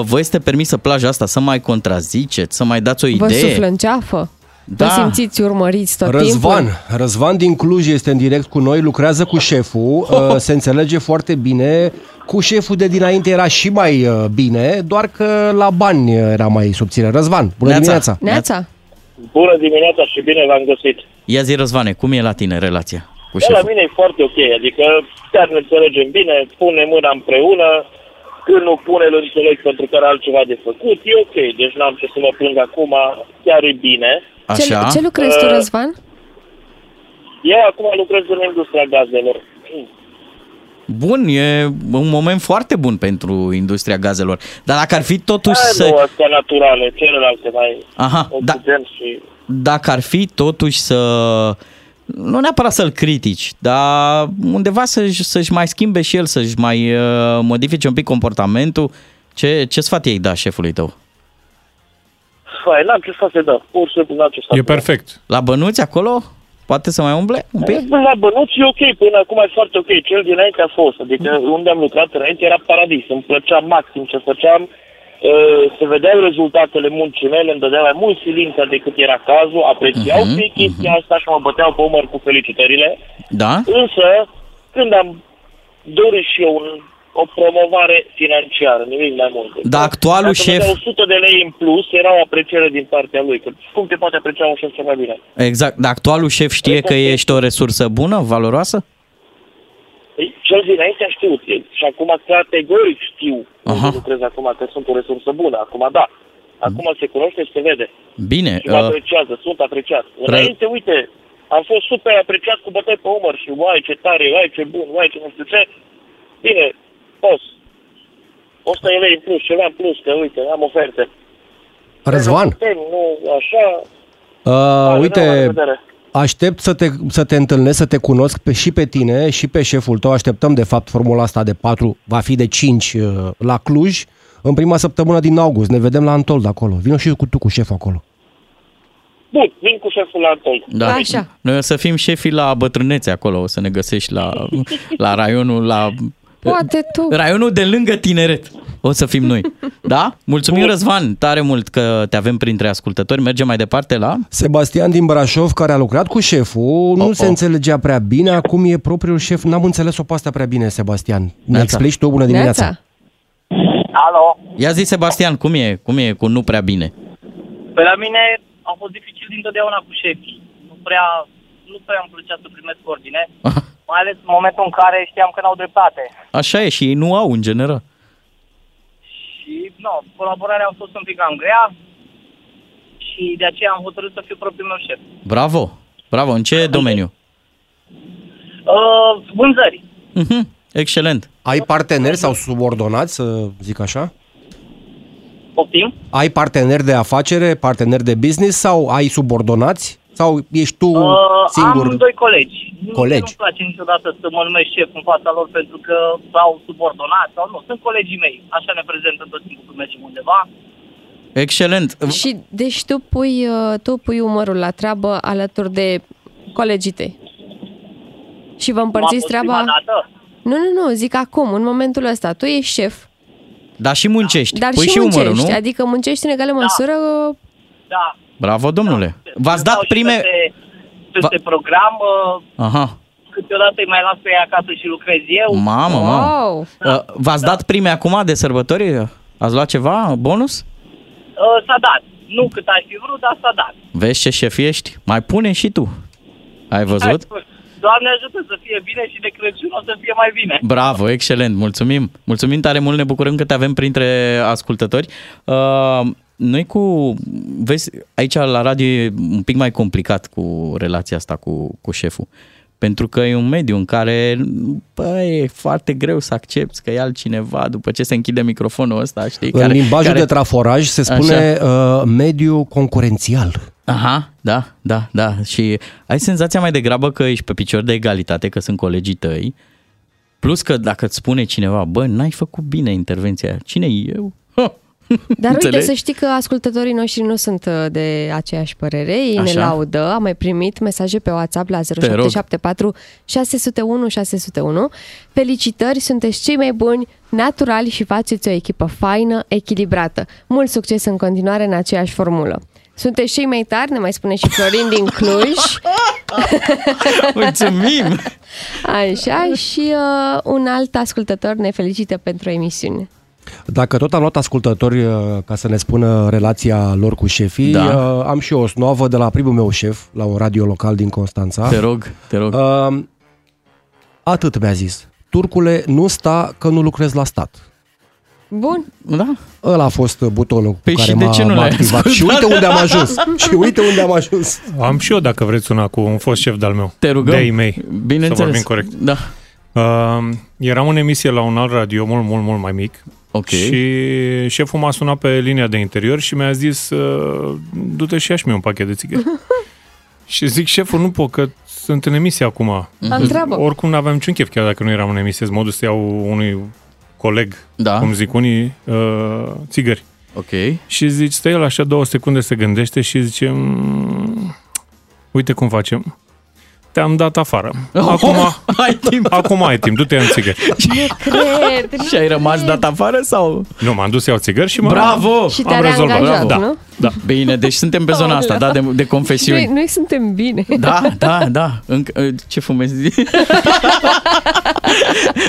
vă este permisă plaja asta să mai contraziceți, să mai dați o Vă idee. suflă în ceafă? Da. Vă simțiți urmăriți tot Răzvan, timpul? Răzvan din Cluj este în direct cu noi, lucrează cu șeful, uh, se înțelege foarte bine. Cu șeful de dinainte era și mai uh, bine, doar că la bani era mai subțire. Răzvan, bună Neața. dimineața! Neața? Bună dimineața și bine v-am găsit. Ia zi, Răzvane, cum e la tine relația cu Da, la șeful? mine e foarte ok, adică chiar ne înțelegem bine, pune mâna împreună, când nu pune, îl înțeleg pentru că are altceva de făcut, e ok, deci n-am ce să mă plâng acum, chiar e bine. Ce, ce lucrezi tu, Uh, Răzvan? Eu acum lucrez în industria gazelor. Bun, e un moment foarte bun pentru industria gazelor. Dar dacă ar fi totuși Da, să... nu, astea naturale, celelalte mai Aha, da. oxigen și... Dacă ar fi totuși să... Nu neapărat să-l critici, dar undeva să-și, să-și mai schimbe și el, să-și mai uh, modifice un pic comportamentul. Ce, ce sfat ei da șefului tău? Fai, n-am ce să se dă, pur și simplu n-am ce să E perfect. La bănuți acolo? Poate să mai umble un pic? La bănuți e ok, până acum e foarte ok. Cel dinainte a fost, adică unde am lucrat înainte era paradis, îmi plăcea maxim ce făceam, uh, se vedeau rezultatele muncii mele, îmi dădeau mai mult silința decât era cazul, apreciau Mhm, uh-huh, chestia asta și mă băteau pe umăr cu felicitările. Da? Însă, când am dori și eu un, o promovare financiară, nimic mai mult. Dar actualul Dacă șef- dădea 100 de lei în plus, era o apreciere din partea lui. Că cum te poate aprecia un șef cel mai bine? Exact. Dar actualul șef știe că ești o resursă bună, valoroasă? Ei, Cel dinainte a știut. E- Și acum categoric știu Aha. unde lucrez acum că sunt o resursă bună. Acum da. Acum se cunoaște și se vede. Bine. Și mă Uh, apreciază, sunt apreciat. Înainte, uite, am fost super apreciat cu bătăi pe umăr și uai ce tare, uai ce bun, uai ce nu știu ce. Bine, poți. 100 de lei în plus, ceva în plus, că uite, am oferte. Răzvan, Putem, nu așa. uh, la uite, revedere. Aștept să te, să te întâlnesc, să te cunosc pe, și pe tine și pe șeful tău. Așteptăm, de fapt, formula asta de 4, va fi de 5 uh, la Cluj, în prima săptămână din august. Ne vedem la Antold acolo. Vino și cu tu cu șeful acolo. Bun, vin cu șeful la Antol. Da. Așa. Noi o să fim șefii la bătrânețe acolo, o să ne găsești la, la raionul, la Poate tu. raionul de lângă tineret. O să fim noi. Da? Mulțumim, Răzvan, tare mult că te avem printre ascultători. Mergem mai departe la... Sebastian din Brașov, care a lucrat cu șeful, nu Oh, se oh. înțelegea prea bine, acum e propriul șef. N-am înțeles-o pe asta prea bine, Sebastian. Ne Neața. explici tu, bună dimineața. Neața. Alo? Ia zi, Sebastian, cum e? Cum e cu nu prea bine? Pe la mine a fost dificil dintotdeauna cu șefii. Nu prea, nu prea îmi plăcea să primesc ordine, mai ales în momentul în care știam că n-au dreptate. Așa e și ei nu au, în general. Și, nu, colaborarea a fost un pic cam grea și de aceea am hotărât să fiu propriul meu șef. Bravo! Bravo! În ce domeniu? Uh, vânzări. Mhm, Excelent. Ai parteneri sau subordonați, să zic așa? Poftim? Ai parteneri de afacere, parteneri de business sau ai subordonați? Sau ești tu Uh, singur? Am doi colegi. Nu- Colegi. Nu-mi place niciodată să mă numesc șef în fața lor pentru că sau subordonat sau nu. Sunt colegii mei. Așa ne prezentăm tot timpul când mergem undeva. Excelent. Și deci tu pui, uh, tu pui umărul la treabă alături de colegii tăi. Și vă împărțiți M-a fost treaba... prima dată. Nu, nu, nu, zic acum, în momentul ăsta. Tu ești șef, Dar și muncești. dar Pui și, și umărul, muncești. nu? Adică muncești în egală măsură... uh, Da. Bravo, domnule. V-ați dat Stau și prime... Peste, peste program, uh, Aha. câteodată îi mai las pe ei acasă și lucrez eu. Mamă, mamă. Uh, V-ați dat prime acum de sărbători? Ați luat ceva? Bonus? Uh, s-a dat. Nu cât aș fi vrut, dar s-a dat. Vezi ce șef ești? Mai pune și tu. Ai văzut? Doamne ajută să fie bine și de Crăciun o să fie mai bine. Bravo, excelent, mulțumim. Mulțumim tare mult, ne bucurăm că te avem printre ascultători. Uh, noi cu, vezi, aici la radio e un pic mai complicat cu relația asta cu, cu șeful. Pentru că e un mediu în care bă, e foarte greu să accepti că e altcineva după ce se închide microfonul ăsta, știi? În limbajul de traforaj se spune uh, mediu concurențial. Aha, da, da, da. Și ai senzația mai degrabă că ești pe picior de egalitate, că sunt colegii tăi. Plus că dacă îți spune cineva, bă, n-ai făcut bine intervenția aia. Cine e eu? Ha! Dar uite, Înțelegi? să știi că ascultătorii noștri nu sunt uh, de aceeași părere. Ei Așa? ne laudă. Am mai primit mesaje pe WhatsApp la rog. 0774 601 601. Felicitări, sunteți cei mai buni, naturali și faceți o echipă faină, echilibrată. Mult succes în continuare în aceeași formulă. Sunteți cei mai tari, ne mai spune și Florin din Cluj. Mulțumim! Așa, și uh, un alt ascultător ne felicită pentru emisiune. Dacă tot am luat ascultători uh, ca să ne spună relația lor cu șefii, Da. uh, am și eu o snoavă de la primul meu șef, la un radio local din Constanța. Te rog, te rog. Uh, atât mi-a zis. Turcule, nu sta că nu lucrezi la stat. Bun. Da. Ăla a fost butonul cu Păi care și de m-a, ce nu m-a l-ai activat. Și ascultat? uite unde am ajuns. și uite unde am ajuns. Am și eu, dacă vreți, una cu un fost șef de-al meu. Te rugăm. De-ai mei. Bineînțeles. Să vorbim corect. Da. Uh, eram în emisie la un alt radio, mult, mult, mult mai mic. Ok. Și șeful m-a sunat pe linia de interior și mi-a zis uh, du-te și ia și mie un pachet de țigări. și zic, șeful, nu pot, că sunt în emisie acum. Întreabă. Oricum nu aveam niciun chef, chiar dacă nu eram în emisie, mă duc să iau unui coleg, Da. cum zic unii, uh, țigări. Ok. Și zici, stă el așa două secunde, se gândește și zice, "Mm, uite cum facem. Te-am dat afară. Acum, ai timp. acum ai timp, du-te în țigări. Nu cred. Și ai rămas dat afară sau? Nu, m-am dus să iau țigări și m-am Bravo! Și am te-a rezolvat. reangajat, da, nu? da. Bine, deci suntem pe zona asta, da, de, de Noi, confesiuni. noi suntem bine. Da, da, da. Încă, ce fumezi?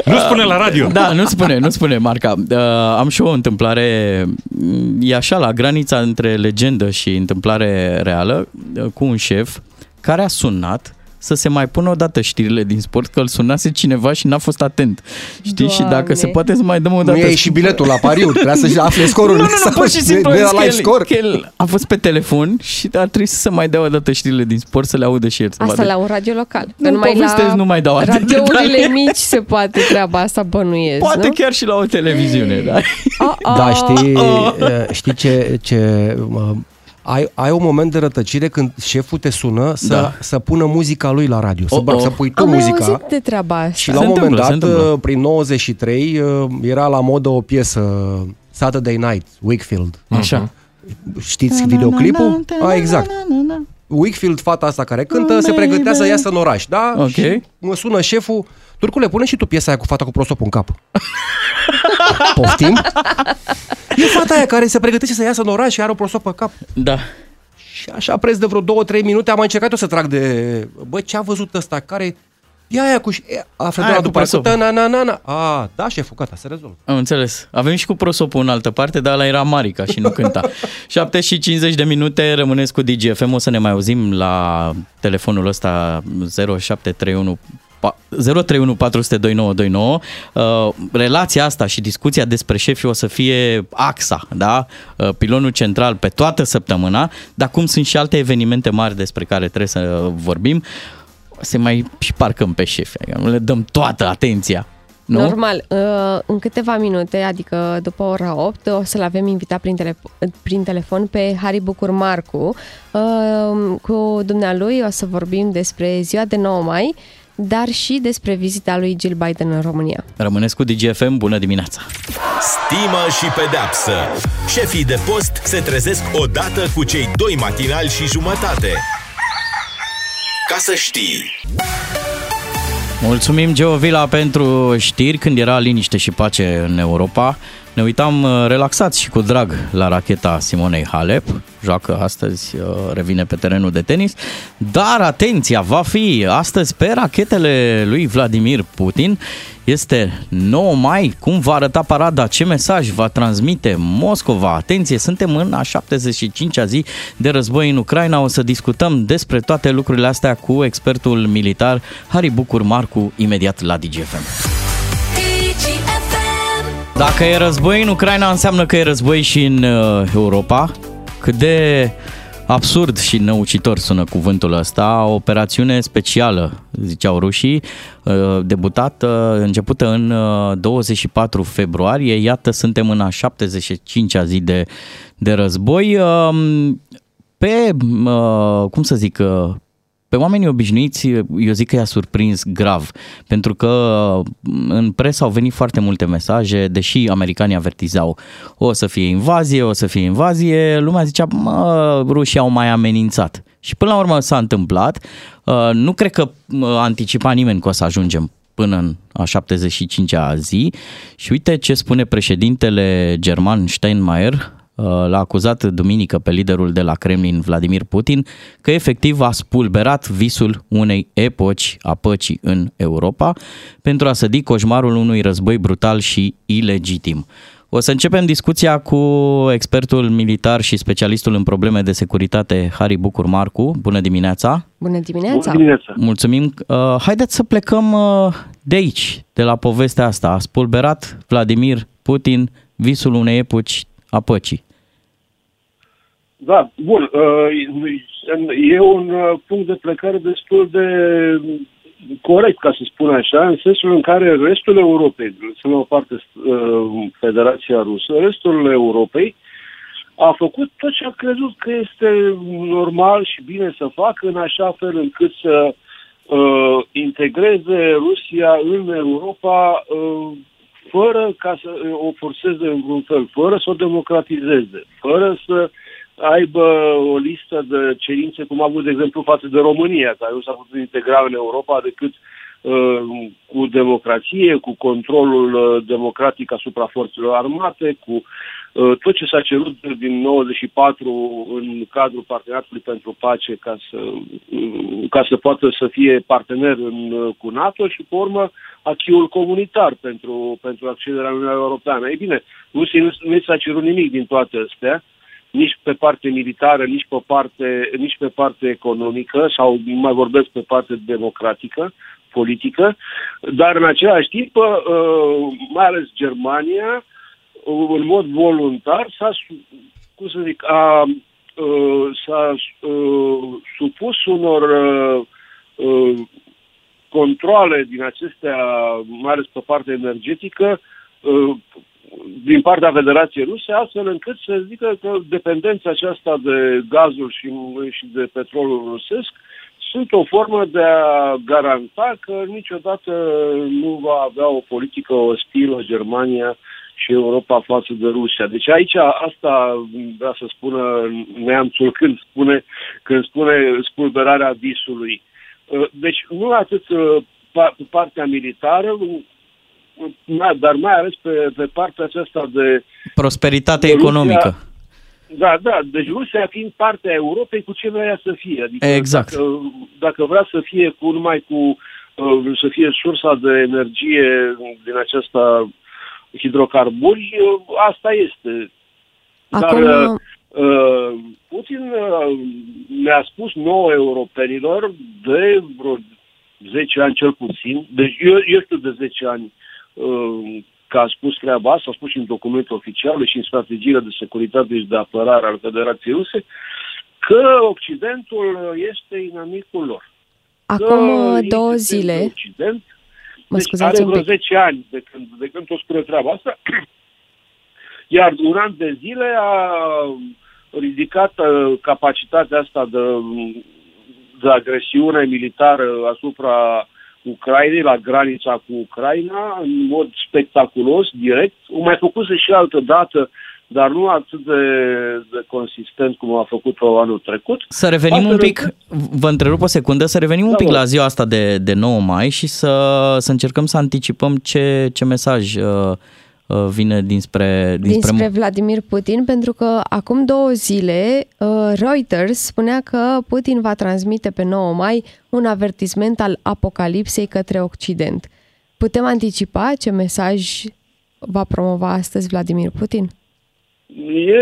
Nu spune la radio. Da, nu spune, nu spune, Marca. Uh, am și o întâmplare, mm, e așa, la granița între legendă și întâmplare reală, uh, cu un șef care a sunat să se mai pună odată știrile din sport, că îl sunase cineva și n-a fost atent. Știi? Și dacă Doamne. se poate să mai dăm o Nu dată... iei și biletul la pariuri, trebuia să afle scorul. Nu, nu, nu, Sau pur și simplu de zis la că live el, score. că el a fost pe telefon și ar trebui să se mai dea o dată știrile din sport, să le audă și el. Să Asta vadă. la un radio local. Nu, numai povestesc, nu mai dau atât de radiourile detalii. mici se poate treaba asta bănuiesc, Poate nu? chiar și la o televiziune, da? Oh, Da, știi, Oh. uh, știi ce, ce uh, ai, ai un moment de rătăcire când șeful te sună să, Da. să pună muzica lui la radio, să, Oh, bag, oh. să pui tu Am mai muzica. auzit de treaba asta. Și la Se un moment întâmplă, se dat, întâmplă. uh, prin 93, uh, era la modă o piesă Saturday Night, Wakefield. Așa. Știți videoclipul? A, exact. Wakefield, fata asta care cântă, se pregătea să iasă în oraș, da? Ok. Și mă sună șeful, Turcule, pune și tu piesa aia cu fata cu prosopul în cap. Poftim? E fata aia care se pregătește să iasă în oraș și are o prosop pe cap. Da. Și așa preț de vreo 2-3 minute am mai încercat eu să trag de... Bă, ce a văzut ăsta? Care... Ia aia cu... Află Aia doar cu după aceea. prosopul. Na, na, na, na. A, da, șeful, gata, se rezolvă. Am înțeles. Avem și cu prosopul în altă parte, dar ăla era Marica și nu cânta. 7 și 50 de minute, rămâneți cu DGFM, o să ne mai auzim la telefonul ăsta 0731 031 400 2929. Uh, relația asta și discuția despre șefi o să fie axa, da? Uh, pilonul central pe toată săptămâna, dar cum sunt și alte evenimente mari despre care trebuie să vorbim, se mai și parcăm pe șefi, adică nu le dăm toată atenția. Nu? Normal, uh, în câteva minute, adică după ora 8, o să-l avem invitat prin, telefon, prin telefon pe Harry Bucur Marcu. Uh, Cu dumnealui o să vorbim despre ziua de 9 mai, dar și despre vizita lui Jill Biden în România. Rămâneți cu DGFM, bună dimineața! Stimă și pedeapsă. Șefii de post se trezesc odată cu cei doi matinali și jumătate. Ca să știi. Mulțumim, Geo Vila, pentru știri când era liniște și pace în Europa. Ne uitam uh, relaxați și cu drag la racheta Simonei Halep. Joacă astăzi, uh, revine pe terenul de tenis. Dar atenția, va fi astăzi pe rachetele lui Vladimir Putin. Este 9 mai. Cum va arăta parada? Ce mesaj va transmite Moscova? Atenție, suntem în a 75-a zi de război în Ucraina. O să discutăm despre toate lucrurile astea cu expertul militar Harry Bucur Marcu imediat la DGFM. Dacă e război în Ucraina, înseamnă că e război și în uh, Europa. Cât de absurd și năucitor sună cuvântul ăsta, o operațiune specială, ziceau rușii, uh, debutată, începută în uh, 24 februarie, iată, suntem în a 75-a zi de, de război. Uh, Pe, uh, cum să zic, uh, pe oamenii obișnuiți, eu zic că i-a surprins grav, pentru că în presă au venit foarte multe mesaje, deși americanii avertizau o să fie invazie, o să fie invazie, lumea zicea, mă, rușii au mai amenințat. Și până la urmă s-a întâmplat, Uh, nu cred că uh, anticipa nimeni că o să ajungem până în a 75-a zi și uite ce spune președintele german Steinmeier, uh, l-a acuzat duminică pe liderul de la Kremlin, Vladimir Putin, că efectiv a spulberat visul unei epoci a păcii în Europa pentru a sădi coșmarul unui război brutal și ilegitim. O să începem discuția cu expertul militar și specialistul în probleme de securitate, Harry Bucur Marcu. Bună dimineața! Bună dimineața! Bună dimineața! Mulțumim! Uh, haideți să plecăm uh, de aici, de la povestea asta. A spulberat Vladimir Putin visul unei epoci a păcii. Da, bun. uh, E un uh, punct de plecare destul de corect, ca să spun așa, în sensul în care restul Europei, sunt o parte uh, Federația Rusă, restul Europei a făcut tot ce a crezut că este normal și bine să facă, în așa fel încât să uh, integreze Rusia în Europa uh, fără ca să o forțeze în vreun fel, fără să o democratizeze, fără să aibă o listă de cerințe, cum a avut, de exemplu, față de România, care nu s-a putut integra în Europa decât uh, cu democrație, cu controlul uh, democratic asupra forțelor armate, cu uh, tot ce s-a cerut din 94 în cadrul Parteneriatului pentru Pace ca să, uh, ca să poată să fie partener în, uh, cu NATO și, pe urmă, achiul comunitar pentru, pentru accederea în Uniunea Europeană. Ei bine, Rusiei nu, nu i s-a cerut nimic din toate astea, nici pe parte militară, nici pe parte, nici pe parte economică sau nu mai vorbesc pe parte democratică, politică, dar în același timp, uh, mai ales Germania, uh, în mod voluntar s-a, su- cum să zic, a, uh, s-a uh, supus unor uh, uh, controle din acestea, mai ales pe partea energetică, uh, din partea Federației Ruse, astfel încât să zică că dependența aceasta de gazul și, și de petrolul rusesc sunt o formă de a garanta că niciodată nu va avea o politică ostilă Germania și Europa față de Rusia. Deci aici asta vrea să spună neamțul când spune, când spune spulberarea visului. Deci nu atât uh, pa- partea militară, da, dar mai ales pe, pe partea aceasta de... Prosperitate de Rusia- economică. Da, da, deci Rusia fiind partea Europei, cu ce vrea ea să fie? Adică Exact. Dacă, dacă vrea să fie cu numai cu uh, să fie sursa de energie din aceasta hidrocarburi, uh, asta este. Acum, Dar uh, uh, Putin uh, ne-a spus nouă europenilor de vreo 10 ani cel puțin, deci eu, eu știu de 10 ani uh, că a spus treaba asta, a spus și în documente oficiale și în strategiile de securitate și de apărare al Federației Ruse, că Occidentul este inamicul lor. acum Că uh, două ei zile, sunt Occident, mă deci scuzați are un vreo pic, 10 ani de când, de când o spune treaba asta, iar un an de zile a ridicat uh, capacitatea asta de, de agresiune militară asupra Ucrainei, la granița cu Ucraina, în mod spectaculos, direct. O mai făcuse și altă dată, dar nu atât de, de consistent cum a făcut-o anul trecut. Să revenim Astfel un pic, încât- vă întrerup o secundă, să revenim un Da, pic vă la rog. ziua asta de, de 9 mai și să, să încercăm să anticipăm ce, ce mesaj uh, uh, vine dinspre, dinspre, dinspre Vladimir Putin, pentru că acum două zile uh, Reuters spunea că Putin va transmite pe 9 mai un avertisment al apocalipsei către Occident. Putem anticipa ce mesaj va promova astăzi Vladimir Putin?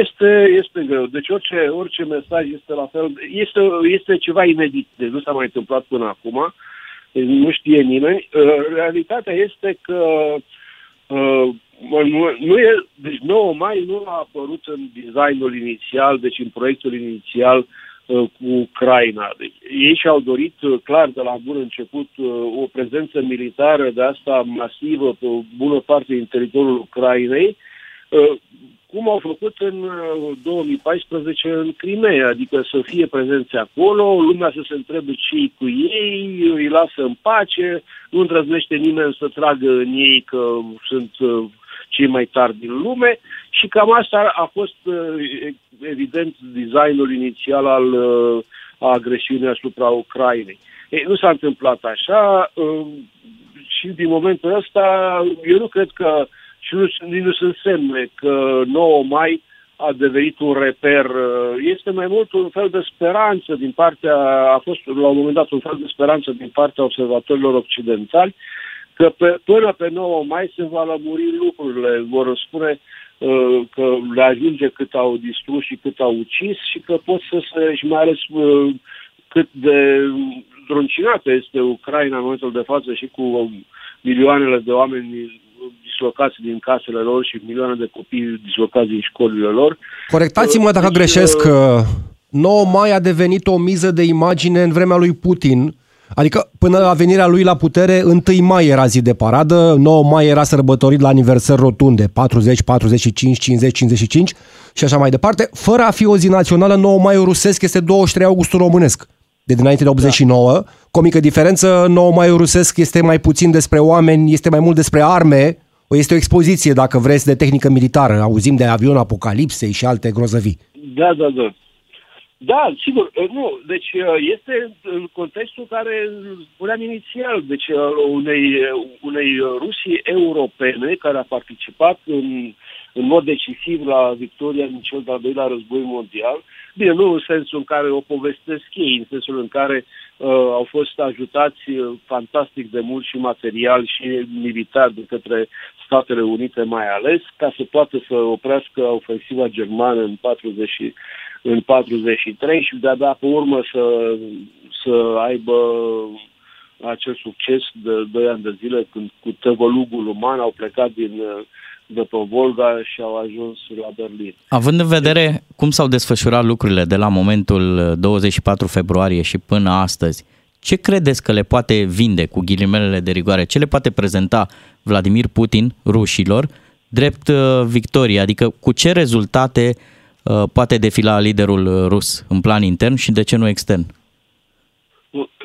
Este, este greu. Deci orice, orice mesaj este la fel. Este, este ceva inedit. Deci nu s-a mai întâmplat până acum. Deci nu știe nimeni. Uh, Realitatea este că uh, mă, nu, nu e, deci 9 mai nu a apărut în designul inițial, deci în proiectul inițial uh, cu Ucraina. Deci, ei și-au dorit uh, clar de la bun început uh, o prezență militară de asta masivă pe o bună parte din teritoriul Ucrainei, uh, cum au făcut în uh, 2014 în Crimea, adică să fie prezenți acolo, lumea să se întrebe ce cu ei, îi lasă în pace, nu îndrăznește nimeni să tragă în ei că sunt uh, cei mai tari din lume și cam asta a fost uh, evident designul inițial al uh, a agresiunii asupra Ucrainei. Ei, nu s-a întâmplat așa uh, și din momentul ăsta eu nu cred că și nu, nici nu sunt semne că 9 mai a devenit un reper. uh, Este mai mult un fel de speranță din partea, a fost la un moment dat un fel de speranță din partea observatorilor occidentali, că pe, până pe 9 mai se va lămuri lucrurile, vor spune uh, că le ajunge cât au distrus și cât au ucis și că pot să se, și mai ales uh, cât de druncinată este Ucraina în momentul de față și cu uh, milioanele de oameni dislocați din casele lor și milioane de copii dislocați din școlile lor. Corectați-mă dacă Deci, greșesc, uh, că 9 mai a devenit o miză de imagine în vremea lui Putin, adică până la venirea lui la putere, 1 mai era zi de paradă, 9 mai era sărbătorit la aniversări rotunde, 40, 45, 50, 55 și așa mai departe. Fără a fi o zi națională, 9 mai rusesc este 23 augustul românesc. De dinainte de 89, da. cu o mică diferență, 9 mai rusesc este mai puțin despre oameni, este mai mult despre arme, este o expoziție, dacă vreți, de tehnică militară. Auzim de avion apocalipsei și alte grozăvii. Da, da, da. Da, sigur, uh, nu. Deci uh, este în contextul care spuneam inițial, deci uh, unei, unei Rusii europene care a participat în, în mod decisiv la victoria din cel de-al doilea război mondial. Bine, nu în sensul în care o povestesc ei, în sensul în care uh, au fost ajutați uh, fantastic de mult și material și militar de către Statele Unite mai ales, ca să poată să oprească ofensiva germană în 40 în 43 și de-abia pe urmă să, să aibă acel succes de 2 ani de zile când cu tăvălugul uman au plecat din, de pe Volga și au ajuns la Berlin. Având în vedere cum s-au desfășurat lucrurile de la momentul 24 februarie și până astăzi, ce credeți că le poate vinde cu ghilimelele de rigoare? Ce le poate prezenta Vladimir Putin rușilor drept uh, victorie? Adică cu ce rezultate uh, poate defila liderul rus în plan intern și de ce nu extern?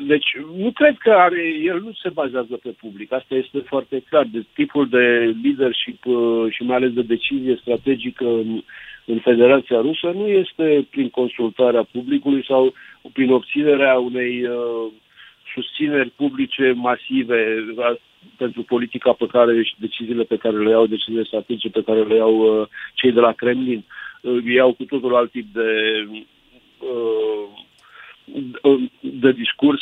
Deci nu cred că are, el nu se bazează pe public, asta este foarte clar. Deci tipul de leadership uh, și mai ales de decizie strategică în, în Federația Rusă nu este prin consultarea publicului sau prin obținerea unei uh, susțineri publice masive pentru politica pe care și deciziile pe care le iau, deciziile strategice pe care le iau uh, cei de la Kremlin. Uh, iau cu totul alt tip de uh, de discurs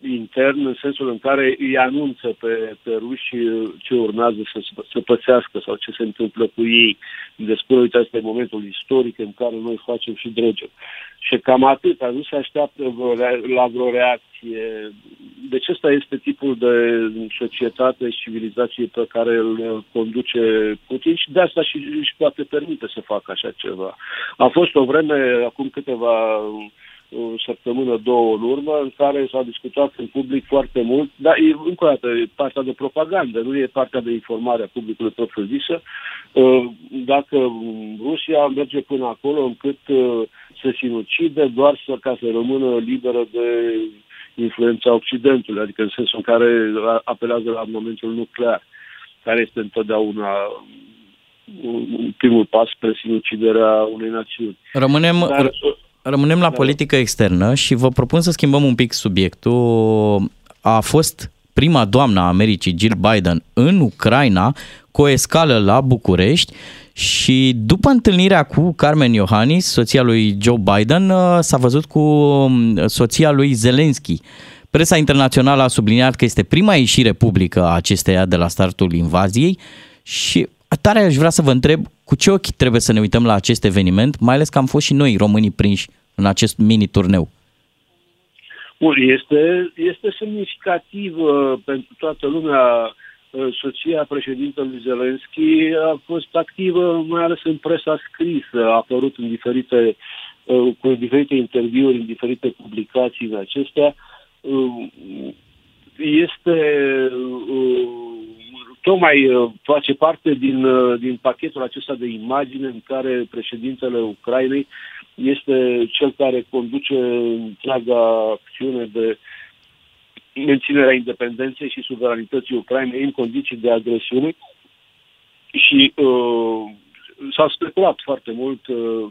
intern, în sensul în care îi anunță pe, pe ruși ce urmează să, să pățească sau ce se întâmplă cu ei. Despre, uite, asta e momentul istoric în care noi facem și dregem. Și cam atât, nu se așteaptă vreo, la vreo reacție. Deci ăsta este tipul de societate și civilizație pe care îl conduce Putin și de asta și își poate permite să facă așa ceva. A fost o vreme, acum câteva o săptămână, două în urmă, în care s-a discutat în public foarte mult, dar e, încă o dată, e partea de propagandă, nu e partea de informare a publicului propriu-zisă. Uh, dacă Rusia merge până acolo încât uh, să sinucide doar să, ca să rămână liberă de influența Occidentului, adică în sensul în care apelează la momentul nuclear, care este întotdeauna primul pas spre sinuciderea unei națiuni. Rămânem, Dar, uh, Rămânem la da. politică externă și vă propun să schimbăm un pic subiectul. A fost prima doamnă a Americii, Jill Biden, în Ucraina, cu o escală la București și după întâlnirea cu Carmen Iohannis, soția lui Joe Biden, uh, s-a văzut cu um, soția lui Zelensky. Presa internațională a subliniat că este prima ieșire publică a acesteia de la startul invaziei și tare aș vrea să vă întreb cu ce ochi trebuie să ne uităm la acest eveniment, mai ales că am fost și noi românii prinși în acest mini-turneu. Bun, este, este semnificativ uh, pentru toată lumea. Uh, soția președintelui Zelensky a fost activă mai ales în presa scrisă, a apărut în diferite, uh, cu diferite interviuri, în diferite publicații în acestea. Uh, este uh, tocmai uh, face parte din, uh, din pachetul acesta de imagine în care președintele Ucrainei este cel care conduce întreaga acțiune de menținerea independenței și suveranității Ucrainei în condiții de agresiune. Și uh, s-a speculat foarte mult uh,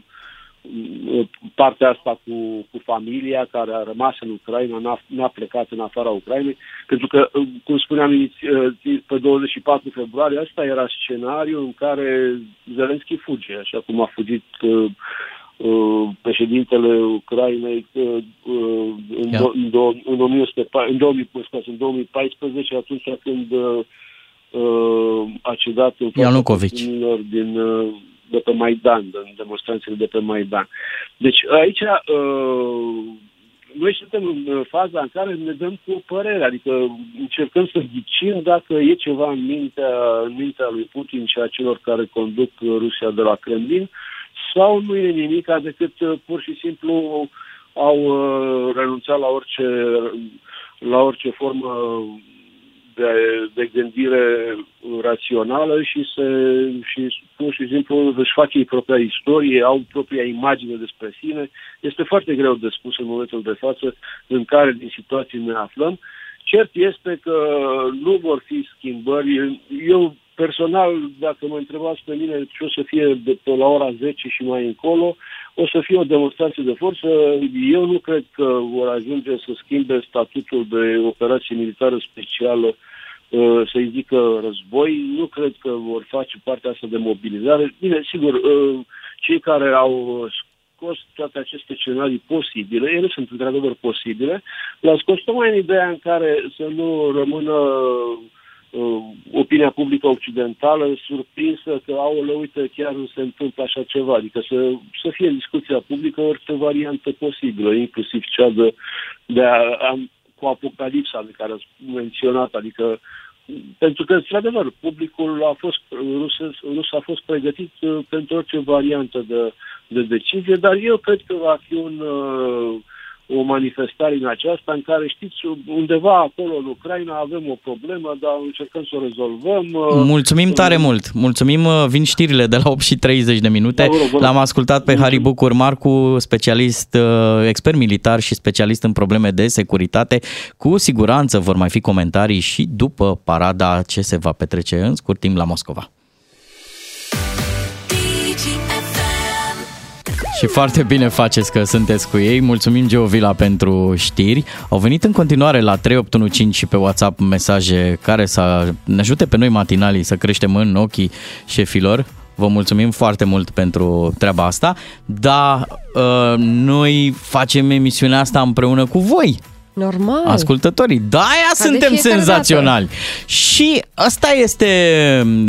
partea asta cu, cu familia care a rămas în Ucraina, n-a, n-a plecat în afara Ucrainei, pentru că, cum spuneam pe 24 februarie, asta era scenariul în care Zelenski fuge, așa cum a fugit uh, uh, președintele Ucrainei uh, uh, în, yeah. în, do, în, 19, în, 2014, în 2014, atunci când uh, a cedat în fața din uh, de pe Maidan, în demonstranțele de pe Maidan. Deci aici uh, noi suntem în faza în care ne dăm cu o părere, adică încercăm să ghicim dacă e ceva în mintea, în mintea lui Putin și a celor care conduc Rusia de la Kremlin sau nu e nimic decât uh, pur și simplu au uh, renunțat la orice, la orice formă de, de gândire rațională și, să, și pur și simplu își fac ei propria istorie, au propria imagine despre sine. Este foarte greu de spus în momentul de față în care din situații ne aflăm. Cert este că nu vor fi schimbări. Eu personal, dacă mă întrebați pe mine ce o să fie de pe la ora 10 și mai încolo, o să fie o demonstrație de forță. Eu nu cred că vor ajunge să schimbe statutul de operație militară specială uh, să-i zică război. Nu cred că vor face partea asta de mobilizare. Bine, sigur, uh, cei care au scos toate aceste scenarii posibile, ele sunt într-adevăr posibile, le-au scos tocmai în ideea în care să nu rămână uh, opinia publică occidentală surprinsă că, aoleu, uite, chiar nu se întâmplă așa ceva. Adică să, să fie în discuția publică orice variantă posibilă, inclusiv cea de, de a, a, cu apocalipsa de care ați menționat, adică pentru că, într-adevăr, publicul a fost, rus, rus a fost pregătit uh, pentru orice variantă de, de decizie, dar eu cred că va fi un, uh, o manifestare în aceasta în care, știți, undeva acolo în Ucraina avem o problemă, dar încercăm să o rezolvăm. uh, Mulțumim tare mult! Mulțumim, uh, vin știrile de la 8 și 30 de minute. Da, vă rog, vă rog. L-am ascultat pe Harry Bucur Marcu, specialist, uh, expert militar și specialist în probleme de securitate. Cu siguranță vor mai fi comentarii și după parada ce se va petrece în scurt timp la Moscova. Și foarte bine faceți că sunteți cu ei. Mulțumim, Geovila, pentru știri. Au venit în continuare la 3815 și pe WhatsApp mesaje care să ne ajute pe noi matinalii să creștem în ochii șefilor. Vă mulțumim foarte mult pentru treaba asta, dar uh, noi facem emisiunea asta împreună cu voi, Normal. ascultătorii. Da, aia Ca de suntem fiecare senzaționali. Și ăsta este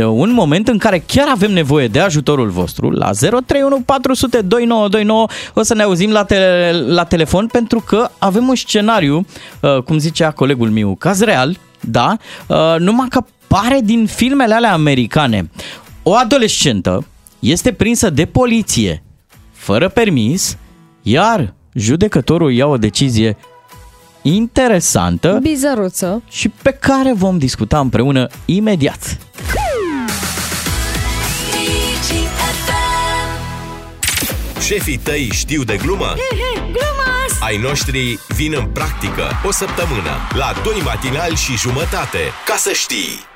un moment în care chiar avem nevoie de ajutorul vostru. La 031 400 2929 o să ne auzim la, tele, la telefon pentru că avem un scenariu, uh, cum zicea colegul meu, caz real, da, uh, numai că pare din filmele alea americane. O adolescentă este prinsă de poliție fără permis, iar judecătorul ia o decizie interesantă Bizăruță. și pe care vom discuta împreună imediat. Șefii tăi știu de glumă? Ai noștri vin în practică o săptămână la doi matinali și jumătate, ca să știi.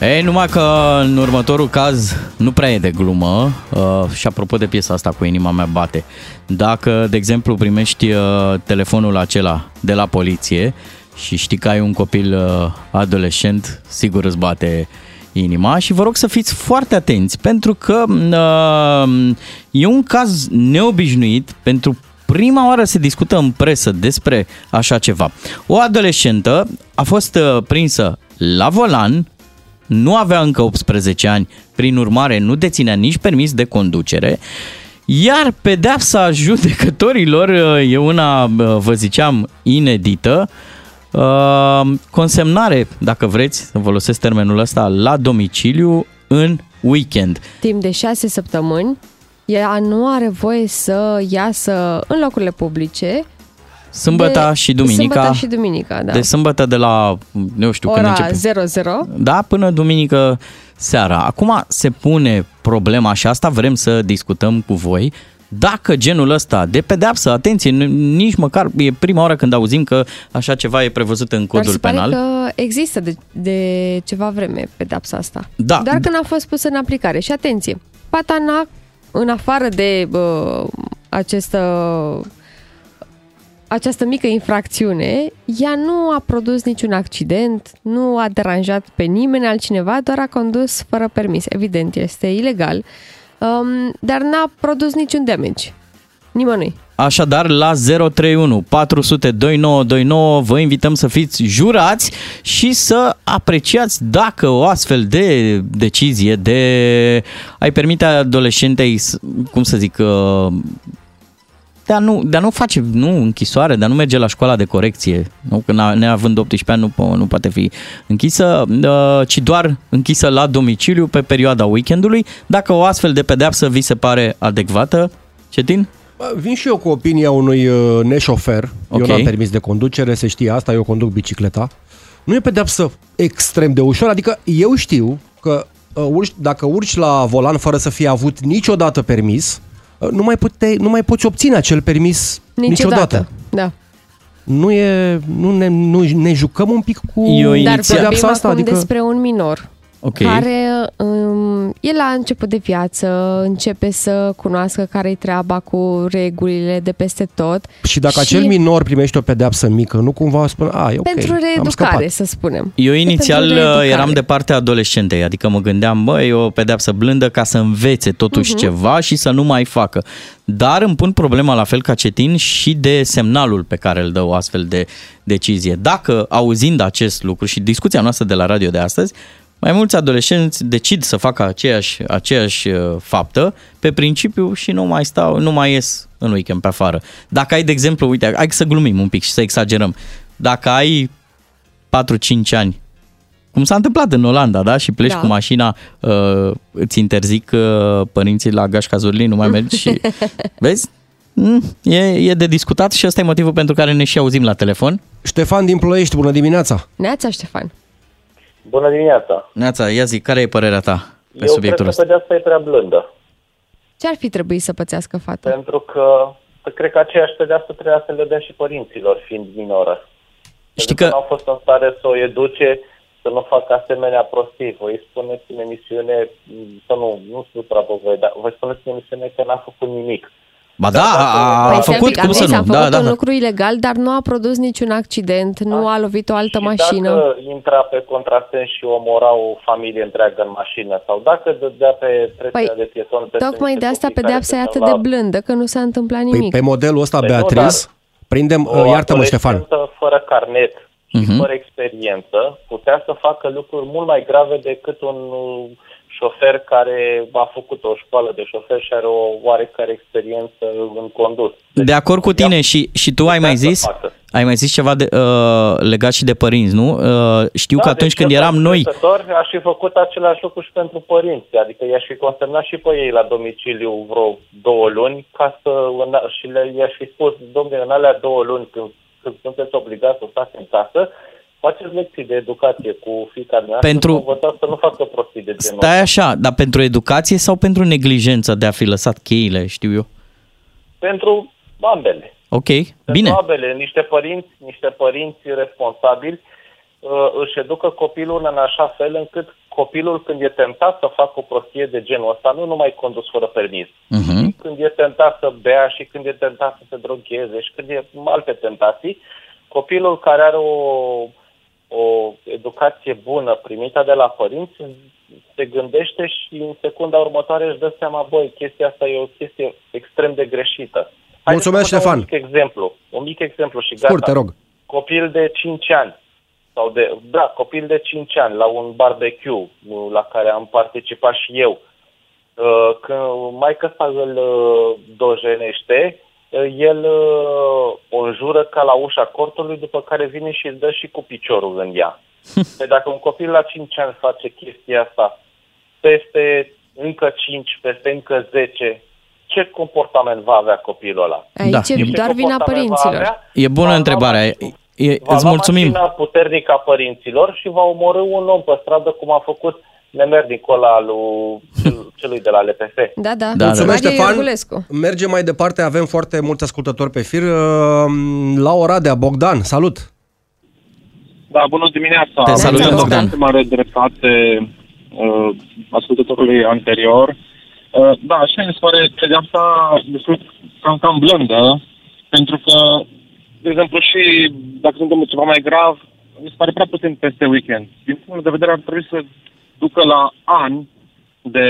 Ei, numai că în următorul caz nu prea e de glumă uh, și apropo de piesa asta cu inima mea bate. Dacă, de exemplu, primești uh, telefonul acela de la poliție și știi că ai un copil uh, adolescent, sigur îți bate inima și vă rog să fiți foarte atenți pentru că uh, e un caz neobișnuit pentru prima oară se discută în presă despre așa ceva. O adolescentă a fost uh, prinsă la volan, nu avea încă 18 ani, prin urmare nu deținea nici permis de conducere, iar pedeapsa judecătorilor uh, e una, uh, vă ziceam, inedită, Uh, consemnare, dacă vreți să folosesc termenul ăsta, la domiciliu în weekend. Timp de șase săptămâni, ea nu are voie să iasă în locurile publice. Sâmbătă de, și duminica. Sâmbătă și duminica, da. De sâmbătă de la, nu știu, când Ora începe. 00. Da, până duminică seara. Acum se pune problema și asta vrem să discutăm cu voi. Dacă genul ăsta de pedeapsă, atenție, nu- nici măcar e prima oară când auzim că așa ceva e prevăzut în Dar codul se pare penal. că există de, de ceva vreme pedapsa asta. Da. Dar când a fost pusă în aplicare. Și atenție, Patana, în afară de uh, această, această mică infracțiune, ea nu a produs niciun accident, nu a deranjat pe nimeni altcineva, doar a condus fără permis. Evident, este ilegal, um, dar n-a produs niciun damage. Nimănui. Așadar, la 031 400 2929 vă invităm să fiți jurați și să apreciați dacă o astfel de decizie de a-i permite adolescentei, s- cum să zic, uh, de a nu, de a nu face nu, închisoare, de a nu merge la școala de corecție, nu? că n- neavând 18 ani nu, po- nu poate fi închisă, uh, ci doar închisă la domiciliu pe perioada weekendului. Dacă o astfel de pedeapsă vi se pare adecvată, Cetin? Bă, Vin și eu cu opinia unui uh, neșofer. Ok. Eu n-am permis de conducere, se știe asta, eu conduc bicicleta. Nu e pedeapsă extrem de ușor, adică eu știu că uh, urci, dacă urci la volan fără să fie avut niciodată permis, uh, nu mai, pute, nu mai poți obține acel permis niciodată. Niciodată. Da. Nu, e, nu, ne, nu ne jucăm un pic cu Eu Dar inițial- vorbim pedeapsa acum asta, adică... despre un minor. Ok. care um, e la început de viață, începe să cunoască care-i treaba cu regulile de peste tot. Și dacă acel minor primește o pedeapsă mică, nu cumva spune, a, e ok, Pentru am reeducare, scăpat. să spunem. Eu E inițial pentru uh, reeducare. eram de partea adolescentei, adică mă gândeam, bă, e o pedeapsă blândă ca să învețe totuși Mhm. ceva și să nu mai facă. Dar îmi pun problema la fel ca Cetin și de semnalul pe care îl dă o astfel de decizie. Dacă auzind acest lucru și discuția noastră de la radio de astăzi, mai mulți adolescenți decid să facă aceeași, aceeași uh, faptă pe principiu și nu mai stau, nu mai ies în weekend pe afară. Dacă ai, de exemplu, uite, hai să glumim un pic și să exagerăm. Dacă ai 4-5 ani, cum s-a întâmplat în Olanda, da? Și pleci Da. cu mașina, uh, îți interzic uh, părinții la Gașca Zurlin, nu mai mergi și... Vezi? Mm, E, e de discutat și ăsta e motivul pentru care ne și auzim la telefon. Ștefan din Ploiești, bună dimineața! Neața, Ștefan. Bună dimineața! Neața, ia zi, care e părerea ta pe Eu subiectul cred că ăsta? pedeapsa e prea blândă. Ce ar fi trebuit să pățească fata? Pentru că cred că aceeași pedeapsă trebuia să le dea și părinților, fiind minoră. Știi Pentru că că- nu au fost în stare să o educe să nu facă asemenea prostii. Voi spuneți în emisiune, m, să nu, nu supra pe voi, dar voi spuneți în emisiune că n-a făcut nimic. Ba da, a, a, a Păi, stai un făcut, pic, cum am să zis, nu? a făcut Da, da, un da. lucru ilegal, dar nu a produs niciun accident, nu a lovit o altă Și mașină. dacă intra pe contrasens și omora o familie întreagă în mașină sau dacă dădea pe trecerea Păi, de pieton peste Tocmai niște de asta copii care pedeapsa e se atât duc de la- blândă, că nu s-a întâmplat Păi nimic. pe modelul ăsta, Păi nu, Beatriz, dar- prindem, O uh, iartă-mă Ștefan, adolescentă fără carnet și Mhm. fără experiență putea să facă lucruri mult mai grave decât un uh, șofer care a făcut o școală de șofer și are o oarecare experiență în condus. De acord cu tine și, și tu ai mai să zis, facă. ai mai zis ceva de, uh, legat și de părinți, nu? Uh, știu că atunci deci când eu, eram ca noi, profesor, aș fi făcut același lucru și pentru părinți, adică i-aș fi consemnat și pe ei la domiciliu vreo două luni ca să, în- și le, i-aș fi spus, domnule, în alea două luni când, când sunteți obligați să stați în casă, faceți lecții de educație cu fiecare mea Pentru- să vă învățați să nu facă prostii de genul stai așa, dar pentru educație sau pentru neglijență de a fi lăsat cheile, știu eu? Pentru ambele. Ok, Pentru bine. ambele, niște părinți, niște părinți responsabili uh, își educă copilul în așa fel încât copilul când e tentat să facă o prostie de genul ăsta, nu numai condus fără permis, Mhm. când e tentat să bea și când e tentat să se drogheze și când e alte tentații, copilul care are o, o educație bună primită de la părinți se gândește și în secunda următoare își dă seama, băi, chestia asta e o chestie extrem de greșită. Mulțumesc, să vă dau Ștefan. Un mic exemplu, un mic exemplu și gata. scurt, te rog. Copil de 5 ani sau de, da, copil de 5 ani la un barbecue uh, la care am participat și eu. Uh, Când maica sa îl uh, dojenește, uh, el uh, o înjură ca la ușa cortului, după care vine și îl dă și cu piciorul în ea. Păi dacă un copil la 5 ani face chestia asta, peste încă 5, peste încă 10, ce comportament va avea copilul ăla? Aici Da. e Ce doar vina comportament va părinților. avea? E bună întrebarea. E, e, Va îți lua mulțumim. mașina puternică a părinților și va omorâ un om pe stradă, cum a făcut nemernicul ăla lui cel- celui de la LPF. Da, da. Da, Mulțumesc, Mario Ștefan. Iorgulescu. Mergem mai departe, avem foarte mulți ascultători pe fir. Uh, La Oradea, Bogdan, salut! Da, bună dimineața. Te salutăm, Vreau să Bogdan. dau mare dreptate uh, ascultătorului anterior. Uh, da, așa mi se pare pedeapsa destul cam, cam blândă, pentru că, de exemplu, și dacă se întâmplă ceva mai grav, mi se pare prea puțin peste weekend. Din punct de vedere ar trebui să ducă la ani de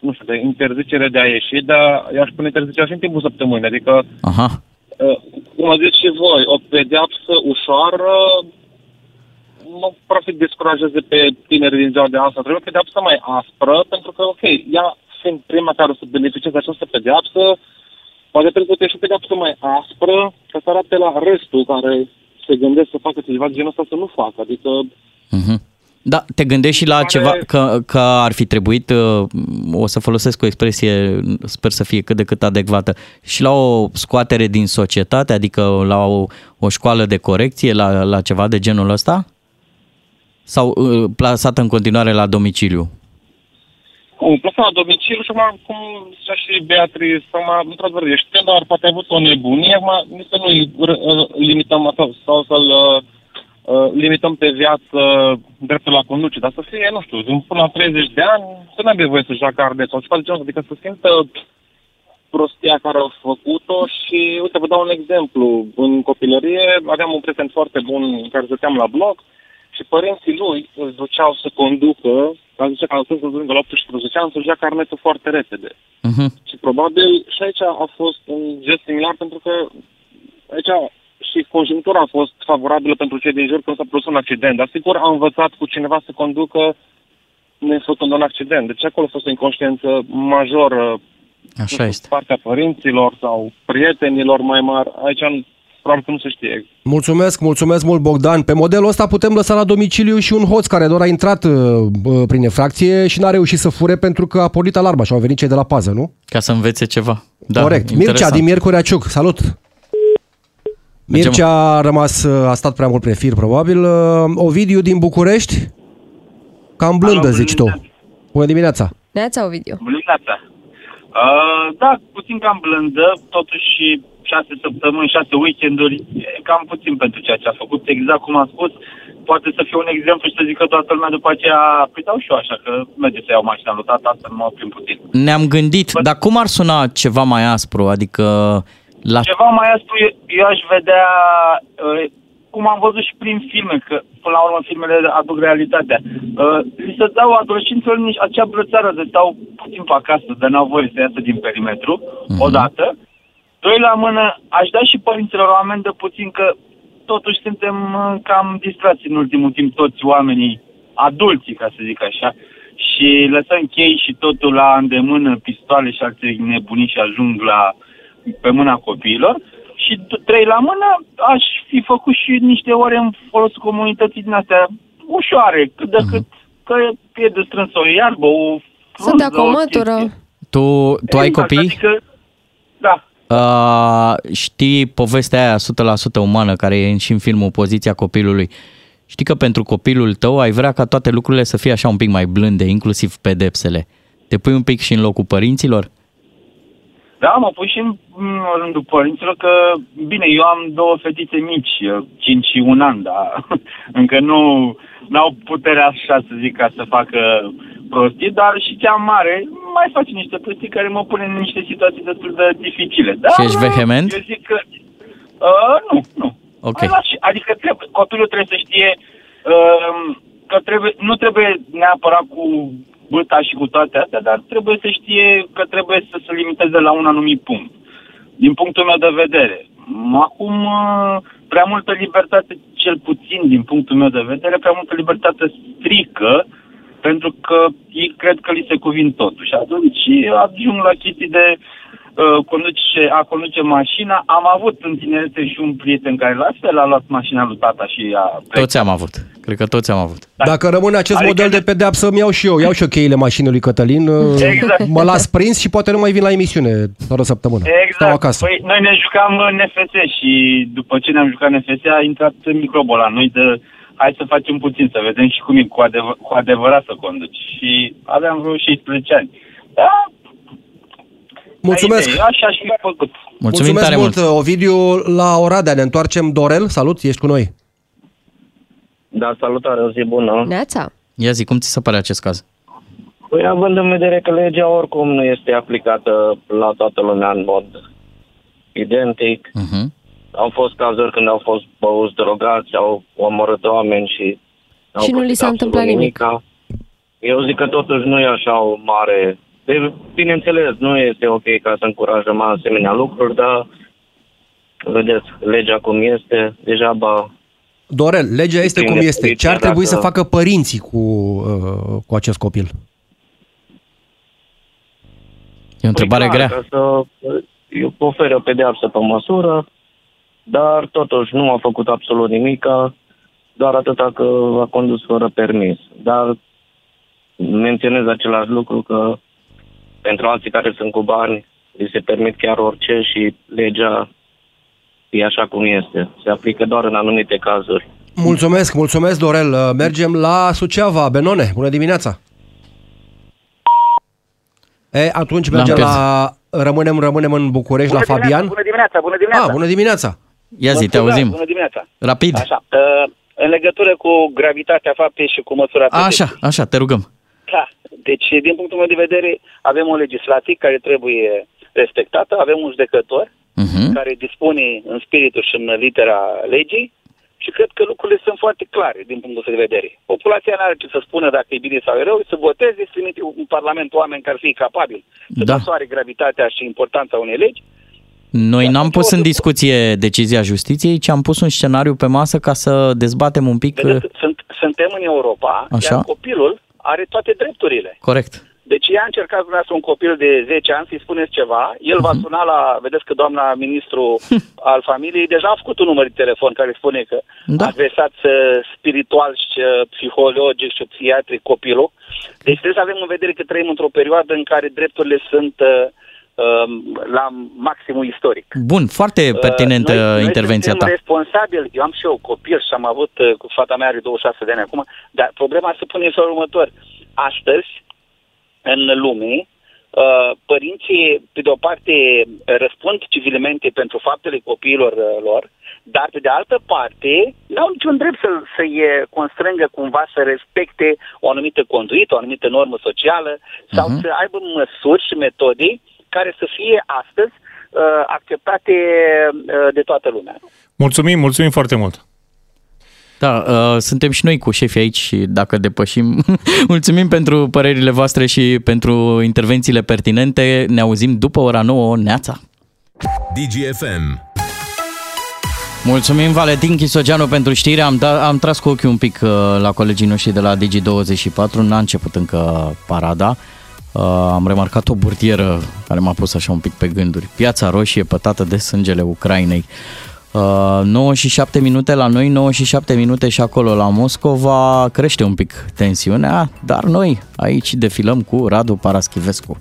nu știu, de interzicere de a ieși, dar i-aș pune interzicerea și în timpul săptămânii. Adică Aha. Uh, cum ați zis și voi, o pedeapsă ușoară nu practic descurajeze pe tinerii din ziua de asta. Trebuie o pedeapsă mai aspră, pentru că, ok, ea fiind prima care o să beneficieze de această pedeapsă, poate trebuie să și o pedeapsă mai aspră, ca să arate la restul care se gândesc să facă ceva de genul ăsta să nu facă. Adică Mhm. Da, te gândești și la ceva că, că ar fi trebuit, uh, o să folosesc o expresie, sper să fie cât de cât adecvată, și la o scoatere din societate, adică la o, o școală de corecție, la, la ceva de genul ăsta? Sau uh, plasată în continuare la domiciliu? Cum, plasat la domiciliu și acum, cum zicea și Beatrice, acum, într-adevăr, ești dar poate a avut o nebunie, acum nici să nu-i r- r- limităm sau, sau să-l uh, uh, limităm pe viață dreptul la conduce, dar să fie, nu știu, până la 30 de ani, să nu aibă voie să joacă arde sau ceva de genul, ăsta, adică să simtă prostia care au făcut-o și, uite, vă dau un exemplu. În copilărie aveam un prieten foarte bun care stăteam la bloc și părinții lui îl duceau să conducă, a zicea că să duc de la 18 ani să-și ia carnetul foarte repede. Uh-huh. Și probabil și aici a fost un gest similar pentru că aici și conjunctura a fost favorabilă pentru cei din jur când s-a produs un accident. Dar sigur a învățat cu cineva să conducă nefăcând un accident. Deci acolo a fost o inconștiență majoră Așa este. partea părinților sau prietenilor mai mari. Aici probabil că nu se știe. Mulțumesc, mulțumesc mult Bogdan. Pe modelul ăsta putem lăsa la domiciliu și un hoț care doar a intrat uh, uh, prin infracție și n-a reușit să fure pentru că a pornit alarma și au venit cei de la pază, nu? Ca să învețe ceva. Da, Corect. Mircea interesant. din Miercurea Ciuc, salut! Mergem. Mircea a rămas, uh, a stat prea mult pe fir, probabil. Uh, Ovidiu din București, cam blândă, Alo, zici tu. Bună dimineața! Neața, Ovidiu. Bună dimineața! Uh, da, puțin cam blândă, totuși șase săptămâni, șase weekenduri, e cam puțin pentru ceea ce a făcut, exact cum am spus. Poate să fie un exemplu și să zică toată lumea după aceea, păi dau și eu așa, că merge să iau mașina lui tata, să mă oprim puțin. Ne-am gândit, dar cum ar suna ceva mai aspru? Adică la... Ceva mai aspru, eu, eu aș vedea, uh, cum am văzut și prin filme, că până la urmă filmele aduc realitatea. Uh, li se dau adolescenților nici acea brățară de stau puțin pe acasă, de n-au voie să iasă din perimetru, Mhm. odată. Doi la mână, aș da și părinților o amendă puțin că totuși suntem uh, cam distrați în ultimul timp toți oamenii, adulții, ca să zic așa, și lăsăm chei și totul la îndemână, pistoale și alte nebunii și ajung la pe mâna copiilor. Și t- trei la mână, aș fi făcut și niște ore în folosul comunității din astea ușoare, cât de cât, că e de strâns o iarbă, o Să dea frunză, cu o o mătură. Tu, tu ai Exact, copii? Adică, da, Uh, știi povestea aia 100% umană care e și în filmul Poziția copilului. Știi că pentru copilul tău ai vrea ca toate lucrurile să fie așa un pic mai blânde, inclusiv pedepsele. Te pui un pic și în locul părinților? Da, mă pui și în, în rândul părinților că, bine, eu am două fetițe mici, 5 și un an, dar încă nu au puterea așa să zic ca să facă prostii, dar și cea mare mai face niște prostii care mă pune în niște situații destul de dificile. Dar, Și ești vehement? Eu zic că, uh, nu, nu. Ok. Mai lași. Adică trebuie, copilul trebuie să știe uh, că trebuie, nu trebuie neapărat cu băta și cu toate astea, dar trebuie să știe că trebuie să se limiteze la un anumit punct. Din punctul meu de vedere. Acum, uh, prea multă libertate, cel puțin din punctul meu de vedere, prea multă libertate strică, pentru că ei cred că li se cuvin totul. Și atunci ajung la chestii de uh, conduce, a conduce mașina. Am avut în tinerețe și un prieten care la fel a luat mașina lui tata și a Toți am avut. Cred că toți am avut. Dacă rămâne acest Adică model de pedeapsă, îmi iau și eu. Iau și eu cheile mașinii lui Cătălin, Exact. mă las prins și poate nu mai vin la emisiune doar o săptămână. Stau Exact. acasă. Păi, noi ne jucam în NFS și după ce ne-am jucat NFS a intrat microbul la noi de hai să facem puțin, să vedem și cum e cu, adevăr, cu adevărat să conduci. Și aveam vreo 16 ani. Da, Mulțumesc! Idee, așa aș fi făcut. Mulțumim Mulțumesc tare mult, mult. Ovidiu. La Oradea ne întoarcem. Dorel, salut, ești cu noi. Da, salutare, o zi bună. Neața. Ia zi, cum ți se pare acest caz? Păi având în vedere că legea oricum nu este aplicată la toată lumea în mod identic, Uh-huh. au fost cazuri când au fost băuți drogați, au omorât oameni și... n-au Și nu li pățit s-a întâmplat absolut nimic. nimica. Eu zic că totuși nu e așa o mare... De, bineînțeles, nu este ok ca să încurajăm asemenea lucruri, dar vedeți, legea cum este, degeaba Dorel, legea este cum Depinde este. Ce ar poliția trebui să dacă- facă părinții cu, uh, cu acest copil? E o întrebare Păi clar, grea. Ca să eu ofer o pedeapsă pe măsură, dar totuși nu a făcut absolut nimic, doar atâta că a condus fără permis. Dar menționez același lucru că pentru alții care sunt cu bani, li se permit chiar orice și legea e așa cum este. Se aplică doar în anumite cazuri. Mulțumesc, mulțumesc, Dorel. Uh, Mergem la Suceava. Benone, bună dimineața! E, atunci L-am mergem pierdut. la... Rămânem, rămânem în București, la Fabian. Bună dimineața, bună dimineața. Ah, bună dimineața! Ia zi, Vă te scuzați, auzim. Bună dimineața. Rapid. Așa, uh, în legătură cu gravitatea faptei și cu măsura pedepsei. Așa, așa, te rugăm. Da. Deci, din punctul meu de vedere, avem o legislație care trebuie respectată, avem un judecător Mhm. care dispune în spiritul și în litera legii și cred că lucrurile sunt foarte clare din punctul ăsta de vedere. Populația nu are ce să spună dacă e bine sau e rău, să voteze, să trimite în Parlament oameni care să fie capabili să Da. măsoare gravitatea și importanța unei legi. Noi n-am pus în discuție decizia justiției, ci am pus un scenariu pe masă ca să dezbatem un pic... Vedeți, sunt, suntem în Europa, Așa. iar copilul are toate drepturile. Corect. Deci ea a încercat dumneavoastră un copil de 10 ani să-i spuneți ceva, el va Mhm. suna la, vedeți că doamna ministru al familiei deja a făcut un număr de telefon care spune că Da. adresați uh, spiritual și uh, psihologic și psihiatric copilul. Deci trebuie să avem în vedere că trăim într-o perioadă în care drepturile sunt uh, um, la maximul istoric. Bun, foarte pertinentă Uh, noi, intervenția noi ta. suntem responsabili. Eu am și eu copil și am avut, uh, cu fata mea are 26 de ani acum, dar problema se pune în felul următor. Astăzi, în lume, uh, părinții, pe de o parte, răspund civilmente pentru faptele copiilor uh, lor, dar pe de altă parte, n-au niciun drept să, să-i uh, constrângă cumva să respecte o anumită conduită, o anumită normă socială sau Mhm. să aibă măsuri și metode care să fie astăzi uh, acceptate uh, de toată lumea. Mulțumim, mulțumim foarte mult. Da, uh, suntem și noi cu șefii aici și dacă depășim, mulțumim pentru părerile voastre și pentru intervențiile pertinente. Ne auzim după ora 9, Neața. DGFM. Mulțumim Valentin Chisogeanu pentru știre. Am, da, am tras cu ochiul un pic uh, la colegii noștri de la Digi24. N-a început încă parada. Uh, am remarcat o burtieră care m-a pus așa un pic pe gânduri. Piața roșie pătată de sângele Ucrainei. Uh, 9 și 7 minute la noi, 9 și 7 minute și acolo la Moscova crește un pic tensiunea, dar noi aici defilăm cu Radu Paraschivescu.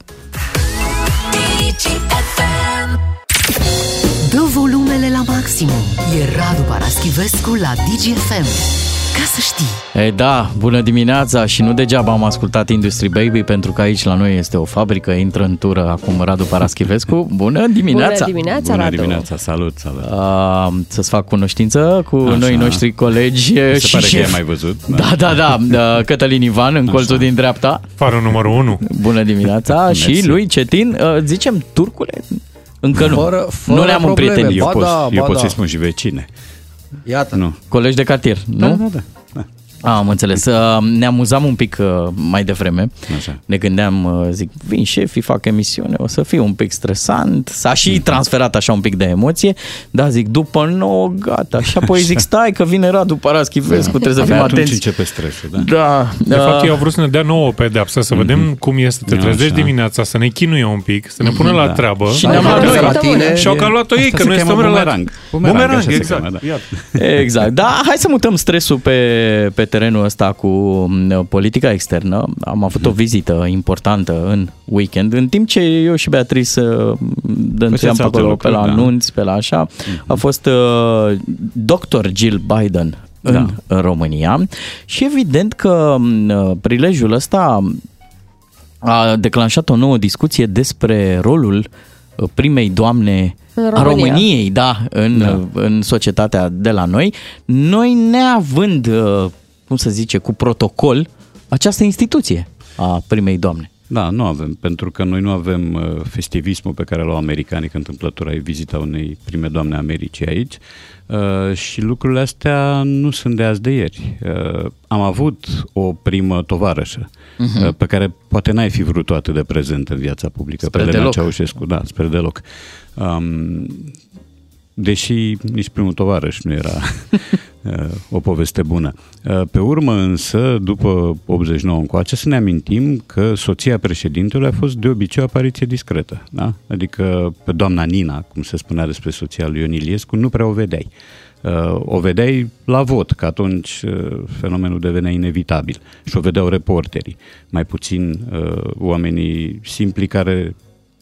Dă volumele la maximum. E Radu Paraschivescu la DGFM. Ca să știi. E, da, bună dimineața și nu degeaba am ascultat Industry Baby pentru că aici la noi este o fabrică, intră în tură acum Radu Paraschivescu. Bună dimineața! Bună dimineața, Bună Radu. dimineața, salut, salut. Uh, să-ți fac cunoștință cu Așa. noi noștri colegi Se și pare că șef. ai mai văzut. Da, da, da, da. Cătălin Ivan în colțul din dreapta. Farul numărul 1. Bună dimineața și Mersi. lui Cetin, uh, zicem turcule? Încă nu. Fără- fără nu ne-am probleme. împrietenit. Eu Ba pot, da, eu ba pot da. să-i spun și vecine. Iată. Nu. Colegi de cartier, nu? Da, da, da. Da. A, am înțeles. Uh, Ne amuzam un pic uh, mai devreme. Așa. Ne gândeam, uh, zic, vin șefii, fac emisiune, o să fie un pic stresant. S-a și transferat așa un pic de emoție. Da, zic, după nouă, gata. Și apoi zic, stai că vine Radu Paraschivescu, trebuie să Abia fim atunci atenți. începe stresul, da? Da, De fapt, uh, ei au vrut să ne dea nouă o pedeapsă, să vedem cum e să te Așa. trezești dimineața, să ne chinuie un pic, să ne pună la Da. treabă. Și ne-am luat Uite, noi. la tine Și au cam luat-o ei, Asta că se noi cheamă stăm relați. bumerang. Bumerang, Bumerang, așa se exact. cheamă, da. Iată. Exact. Da, hai să mutăm stresul pe, pe terenul ăsta cu m, politica externă. Am avut o vizită importantă în weekend, în timp ce eu și Beatrice uh, dănțuiam pe alte acolo, pe lucruri, la da. anunți, pe la așa. A fost uh, Dr. Jill Biden în Da. în România și evident că m, prilejul ăsta a declanșat o nouă discuție despre rolul uh, primei doamne În a România. României, da, în, da. în societatea de la noi, noi neavând, uh, cum să zice, cu protocol această instituție a primei doamne. Da, nu avem, pentru că noi nu avem uh, festivismul pe care l-au americanii, că întâmplător ai vizita unei prime doamne Americii aici uh, și lucrurile astea nu sunt de azi de ieri. Uh, am avut o primă tovarășă Mhm. uh, pe care poate n-ai fi vrut-o atât de prezent în viața publică, Spre pe Elena deloc. Ceaușescu, da, spre deloc. Um, deși nici primul tovarăș nu era uh, o poveste bună. Uh, Pe urmă însă, după 89 încoace, să ne amintim că soția președintelui a fost de obicei o apariție discretă. Da? Adică pe doamna Nina, cum se spunea despre soția lui Ion Iliescu, nu prea o vedeai. Uh, O vedeai la vot, că atunci uh, fenomenul devenea inevitabil și o vedeau reporterii, mai puțin uh, oamenii simpli care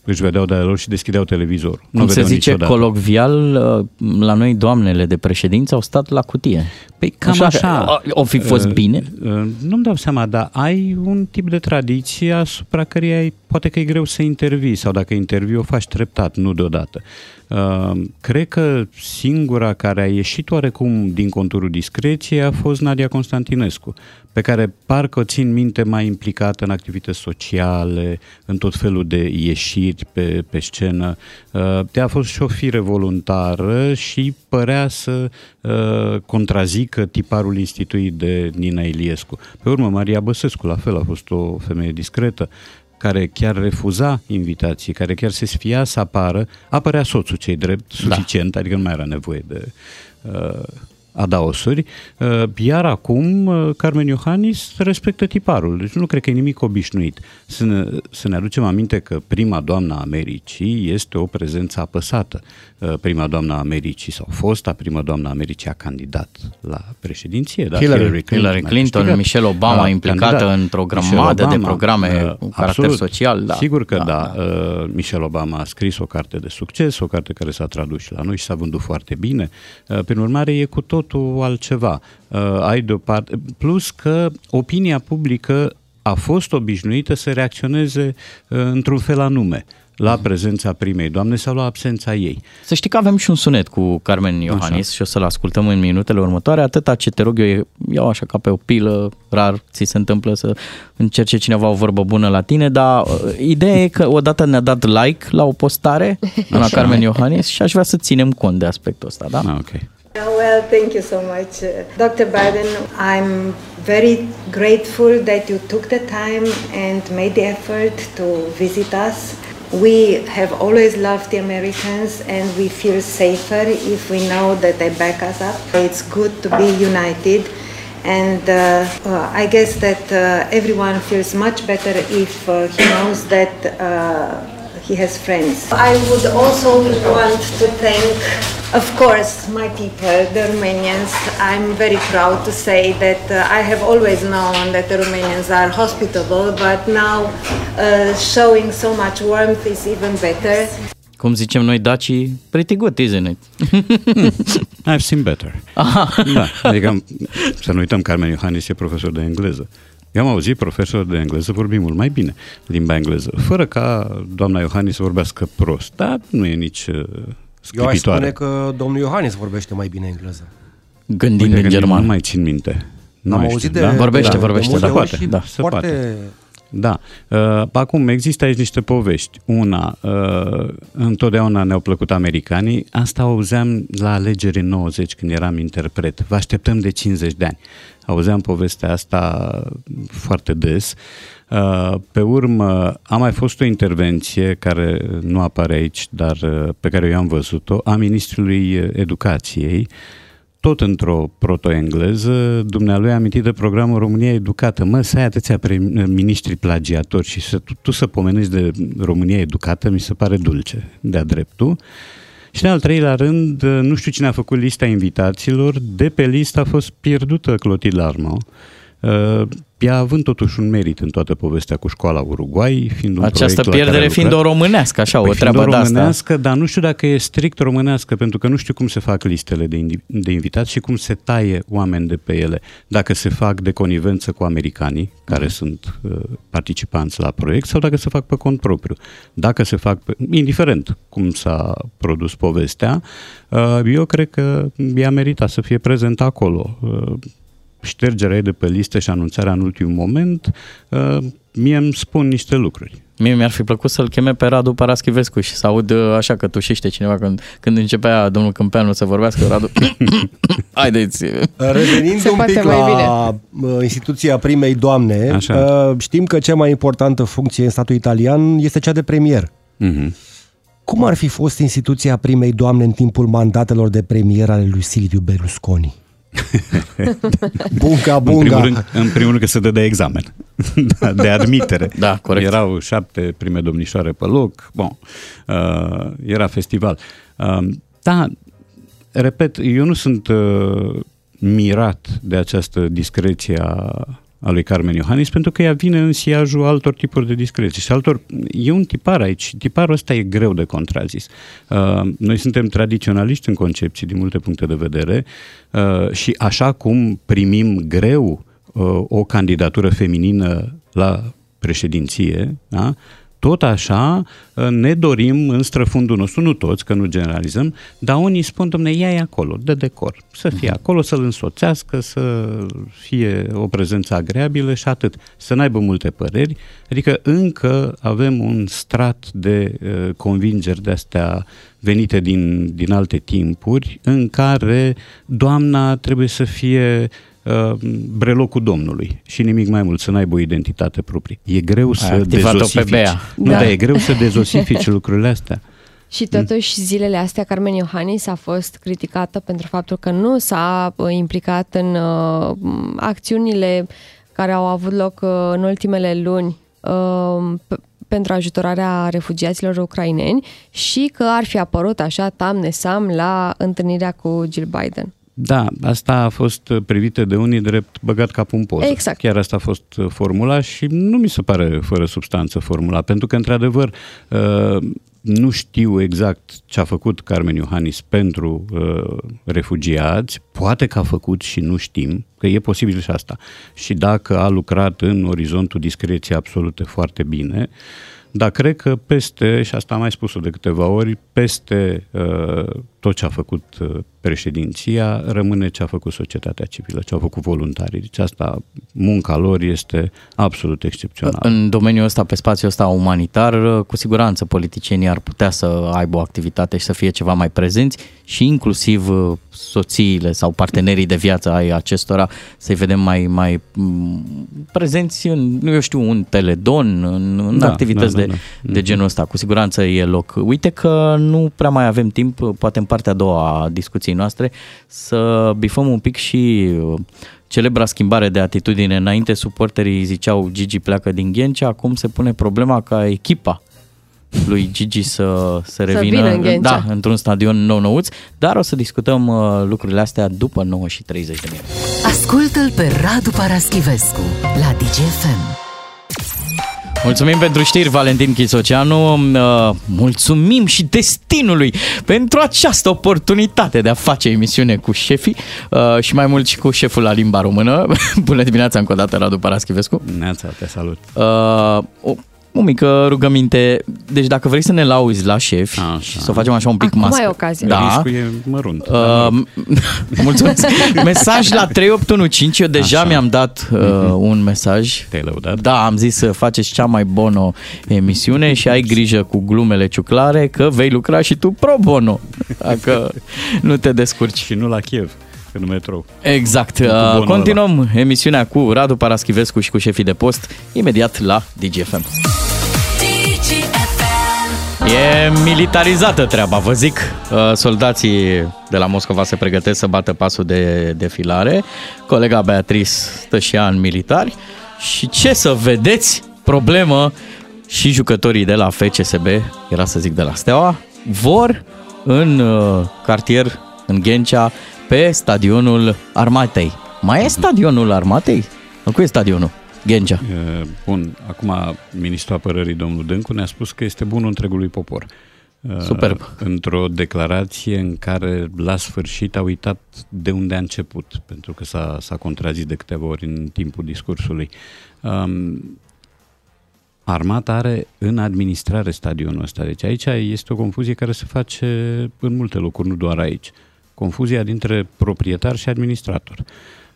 își vedeau de lor și deschideau televizorul. Nu Cum se vedeau zice niciodată. colocvial, uh, la noi doamnele de președință au stat la cutie. Păi cam Așa, așa. o fi fost Uh, bine? uh, Nu-mi dau seama, dar ai un tip de tradiție asupra căreia ai- poate că e greu să intervii sau dacă intervii o faci treptat, nu deodată. Uh, Cred că singura care a ieșit oarecum din conturul discreției a fost Nadia Constantinescu, pe care parcă o țin minte mai implicată în activități sociale, în tot felul de ieșiri pe, pe scenă. Uh, Ea a fost și o fire voluntară și părea să uh, contrazică tiparul instituit de Nina Iliescu. Pe urmă, Maria Băsescu, la fel, a fost o femeie discretă, care chiar refuza invitații, care chiar se sfia să apară, apărea soțul cei drept, suficient, da. adică nu mai era nevoie de uh, adaosuri, uh, iar acum uh, Carmen Iohannis respectă tiparul, deci nu cred că e nimic obișnuit. Să ne, să ne aducem aminte că prima doamna Americii este o prezență apăsată. Uh, Prima doamna Americii sau fosta prima doamna Americii a candidat la președinție, da? Hillary Hillary a Clinton, câștigat. Michelle Obama A implicată candidat. într-o Michelle grămadă de Obama, programe uh, cu caracter absolut. social, da. Sigur că Da, da. da. Uh, Michelle Obama a scris o carte de succes, o carte care s-a tradus și la noi și s-a vândut foarte bine. Uh, Prin urmare, e cu totul altceva. Uh, Ai de o parte, plus că opinia publică a fost obișnuită să reacționeze uh, într-un fel anume la prezența primei doamne sau la absența ei. Să știi că avem și un sunet cu Carmen Iohannis Așa. și o să-l ascultăm în minutele următoare. Atâta ce te rog eu, e- iau așa ca pe o pilă, rar ți se întâmplă să încerce cineva o vorbă bună la tine, dar uh, ideea e că odată ne-a dat like la o postare la Așa. Carmen Iohannis și aș vrea să ținem cont de aspectul ăsta, da? Ah, ok. Well, thank you so much. Uh, Dr. Biden, I'm very grateful that you took the time and made the effort to visit us. We have always loved the Americans and we feel safer if we know that they back us up. It's good to be united. And uh, uh, I guess that uh, everyone feels much better if uh, he knows that uh, he has friends. I would also want to thank, of course, my people, the Romanians. I'm very proud to say that uh, I have always known that the Romanians are hospitable, but now uh, showing so much warmth is even better. Cum zicem noi dacii, pretty good, isn't it? I've seen better. Aha. Da, adică să nu uităm, Carmen Iohannis e profesor de engleză. Eu am auzit profesor de engleză vorbi mult mai bine limba engleză, fără ca doamna Iohannis să vorbească prost, dar nu e nici uh, Eu aș scripitoare. spune că domnul Iohannis vorbește mai bine engleză. Gândind Uite în că german. Nu mai țin minte. Nu Am mai auzit știu, de- da? Vorbește, de vorbește, multe se da. ori poate, și da, se foarte... poate. Da. Uh, acum, există aici niște povești. Una, uh, întotdeauna ne-au plăcut americanii. Asta auzeam la alegeri în 90, când eram interpret. Vă așteptăm de 50 de ani. Auzeam povestea asta foarte des. Uh, pe urmă, a mai fost o intervenție care nu apare aici, dar uh, pe care eu am văzut-o, a ministrului educației, tot într-o proto-engleză, dumnealui a amintit de programul România Educată. Mă, să ai atâția pre- ministri plagiatori și să, tu, tu să pomenești de România Educată, mi se pare dulce, de-a dreptul. Și în al treilea rând, nu știu cine a făcut lista invitaților, de pe listă a fost pierdută Clotilde Armand, Uh, ea având totuși un merit în toată povestea cu școala Uruguay, fiind un Această proiect la care pierdere a fiind lucrat. o românească, așa, Păi o fiind treabă de asta. românească, dar nu știu dacă e strict românească, pentru că nu știu cum se fac listele de, indi- de invitați și cum se taie oameni de pe ele. Dacă se fac de conivență cu americanii, care Mhm. sunt uh, participanți la proiect, sau dacă se fac pe cont propriu. Dacă se fac, pe, indiferent cum s-a produs povestea, uh, eu cred că ea merita să fie prezent acolo. Uh, ștergerea ei de pe listă și anunțarea în ultimul moment, uh, mie îmi spun niște lucruri. Mie mi-ar fi plăcut să-l cheme pe Radu Paraschivescu și să aud uh, așa că tușește cineva când, când începea domnul Câmpeanu să vorbească. Radu, haideți! Revenind Se un poate pic mai la uh, instituția primei doamne, Așa. uh, știm că cea mai importantă funcție în statul italian este cea de premier. Mm-hmm. Cum ar fi fost instituția primei doamne în timpul mandatelor de premier ale lui Silviu Berlusconi? bunga, În primul, bunga! rând, în primul rând că se dădea examen Da, de admitere. Da, corect. Erau șapte prime domnișoare pe loc. Bon, uh, era festival. Uh, da, repet, eu nu sunt uh, mirat de această discreție a a lui Carmen Iohannis pentru că ea vine în siajul altor tipuri de discreție și altor... E un tipar aici. Tiparul ăsta e greu de contrazis. Uh, noi suntem tradiționaliști în concepții din multe puncte de vedere uh, și așa cum primim greu uh, o candidatură feminină la președinție, da? Tot așa ne dorim în străfundul nostru, nu toți, că nu generalizăm, dar unii spun, domne, ea e acolo, de decor, să fie acolo, să-l însoțească, să fie o prezență agreabilă și atât, să n-aibă multe păreri, adică încă avem un strat de uh, convingeri de astea venite din, din alte timpuri, în care doamna trebuie să fie uh, brelocul Domnului și nimic mai mult, să n-aibă o identitate proprie. E greu să activat-o pe dezosifici. Bea. Nu, Da. da. e greu să dezosifici lucrurile astea. Și totuși, zilele astea, Carmen Iohannis a fost criticată pentru faptul că nu s-a uh, implicat în uh, acțiunile care au avut loc uh, în ultimele luni uh, p- pentru ajutorarea refugiaților ucraineni și că ar fi apărut așa tam nesam la întâlnirea cu Jill Biden. Da, asta a fost privită de unii drept băgat capul în poză. Exact. Chiar asta a fost formula și nu mi se pare fără substanță formula, pentru că, într-adevăr, uh, nu știu exact ce a făcut Carmen Iohannis pentru uh, refugiați, poate că a făcut și nu știm, că e posibil și asta. Și dacă a lucrat în orizontul discreției absolute foarte bine, dar cred că peste, și asta am mai spus-o de câteva ori, peste uh, tot ce a făcut uh, președinția, rămâne ce a făcut societatea civilă, ce au făcut voluntarii. Deci asta, munca lor este absolut excepțională. În domeniul ăsta, pe spațiul ăsta umanitar, cu siguranță politicienii ar putea să aibă o activitate și să fie ceva mai prezenți și inclusiv uh, soțiile sau partenerii de viață ai acestora să-i vedem mai, mai m, prezenți în, nu eu știu, un teledon, în, în Da, activități da, da, de, da. de genul ăsta. Cu siguranță e loc. Uite că nu prea mai avem timp, poate în partea a doua a discuției noastre, să bifăm un pic și uh, celebra schimbare de atitudine. Înainte suporterii ziceau Gigi pleacă din Ghencea, acum se pune problema ca echipa lui Gigi să, să revină vină în Ghencea. da, într-un stadion nou-nouț, dar o să discutăm uh, lucrurile astea după 9 și 30 de minute. Ascultă-l pe Radu Paraschivescu la DGFM. Mulțumim pentru știri, Valentin Chisoceanu. Uh, Mulțumim și destinului pentru această oportunitate de a face emisiune cu șefii uh, și mai mult și cu șeful la limba română. Bună dimineața încă o dată, Radu Paraschivescu. Neața, te salut. Uh, o, o mică rugăminte. Deci dacă vrei să ne lauzi la șef și să o facem așa un pic Acum mască. ai ocazia. Da. Riscul e mărunt. Uh, mulțumesc. mesaj la 3815. Eu deja Așa. mi-am dat uh, un mesaj. Te-ai lăudat? Da, am zis să faceți cea mai bono emisiune și ai grijă cu glumele ciuclare că vei lucra și tu pro bono. Dacă nu te descurci. Și nu la Kiev, în metrou. Exact. Cu Uh, bonul Continuăm emisiunea cu Radu Paraschivescu și cu șefii de post imediat la DGFM. E militarizată treaba, vă zic. Uh, Soldații de la Moscova se pregătesc să bată pasul de defilare. Colega Beatrice stă și ea în militari. Și ce să vedeți, problemă și jucătorii de la FCSB, era să zic de la Steaua, vor în uh, cartier, în Ghencea, pe stadionul Armatei. Mai e stadionul Armatei? Nu, cu e stadionul? Ghencea. E, Bun, acum ministrul apărării, domnul Dâncu, ne-a spus că este bunul întregului popor. E, Superb. Într-o declarație în care la sfârșit a uitat de unde a început, pentru că s-a, s-a contrazis de câteva ori în timpul discursului. Um, Armata are în administrare stadionul ăsta. Deci aici este o confuzie care se face în multe locuri, nu doar aici. Confuzia dintre proprietar și administrator.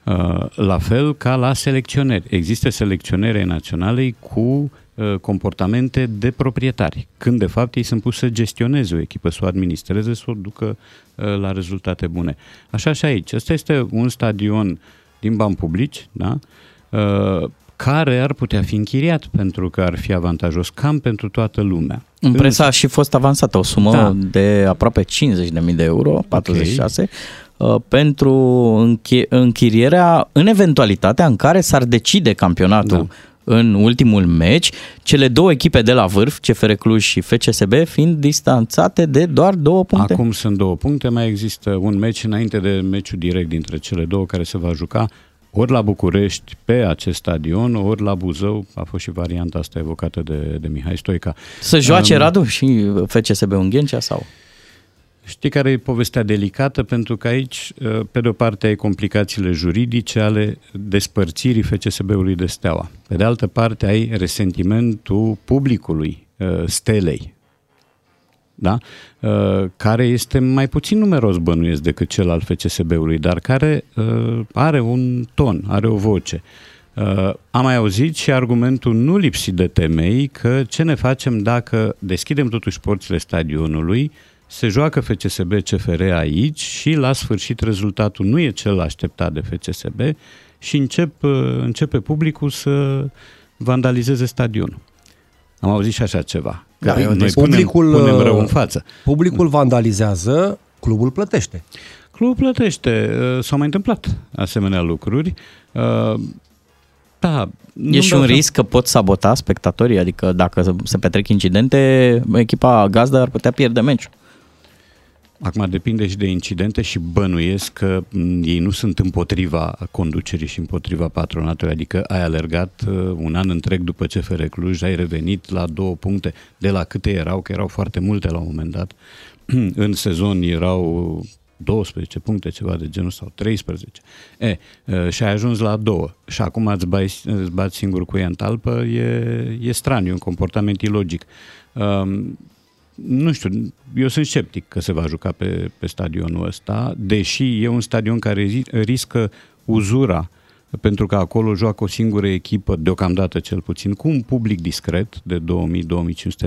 Uh, La fel ca la selecționeri. Există selecționere naționale cu uh, comportamente de proprietari, când de fapt ei sunt pus să gestioneze o echipă, să o administreze, să o ducă uh, la rezultate bune. Așa și aici. Ăsta este un stadion din bani publici, da? Uh, care ar putea fi închiriat pentru că ar fi avantajos cam pentru toată lumea. În presă a și fost avansată o sumă Da. de aproape 50.000 de euro, 46, uh, pentru închi- închirierea în eventualitatea în care s-ar decide campionatul Da. în ultimul meci, cele două echipe de la vârf, CFR Cluj și FCSB, fiind distanțate de doar două puncte. Acum sunt două puncte, mai există un meci înainte de meciul direct dintre cele două care se va juca ori la București pe acest stadion, ori la Buzău, a fost și varianta asta evocată de, de Mihai Stoica. Să joace Um, Radu și FCSB în Ghencea sau? Știi care e povestea delicată? Pentru că aici, uh, pe de-o parte, ai complicațiile juridice ale despărțirii FCSB-ului de Steaua. Pe de altă parte, ai resentimentul publicului uh, Stelei, da? Uh, care este mai puțin numeros bănuiesc decât cel al FCSB-ului, dar care uh, are un ton, are o voce. Uh, am mai auzit și argumentul nu lipsit de temei că ce ne facem dacă deschidem totuși porțile stadionului, se joacă FCSB CFR aici și la sfârșit rezultatul nu e cel așteptat de FCSB și încep, uh, începe publicul să vandalizeze stadionul. Am auzit și așa ceva. Da, Că eu noi zic, punem, publicul, punem uh, rău în față. Publicul vandalizează, clubul plătește. Clubul plătește. Uh, S-au mai întâmplat asemenea lucruri. Uh, Da, E nu-mi și dau un seama. risc că pot sabota spectatorii, adică dacă se petrec incidente, echipa gazdă ar putea pierde meciul. Acum depinde și de incidente și bănuiesc că m, ei nu sunt împotriva conducerii și împotriva patronatului, adică ai alergat uh, un an întreg după CFR Cluj, ai revenit la două puncte, de la câte erau, că erau foarte multe la un moment dat. în sezon erau 12 puncte, ceva de genul, sau 13. E, uh, și ai ajuns la două. Și acum îți, bai, îți bați singur cu ea în talpă, e, e straniu, e un comportament ilogic. Um, nu știu, eu sunt sceptic că se va juca pe, pe stadionul ăsta, deși e un stadion care zi- riscă uzura, pentru că acolo joacă o singură echipă, deocamdată cel puțin, cu un public discret de 2000-2500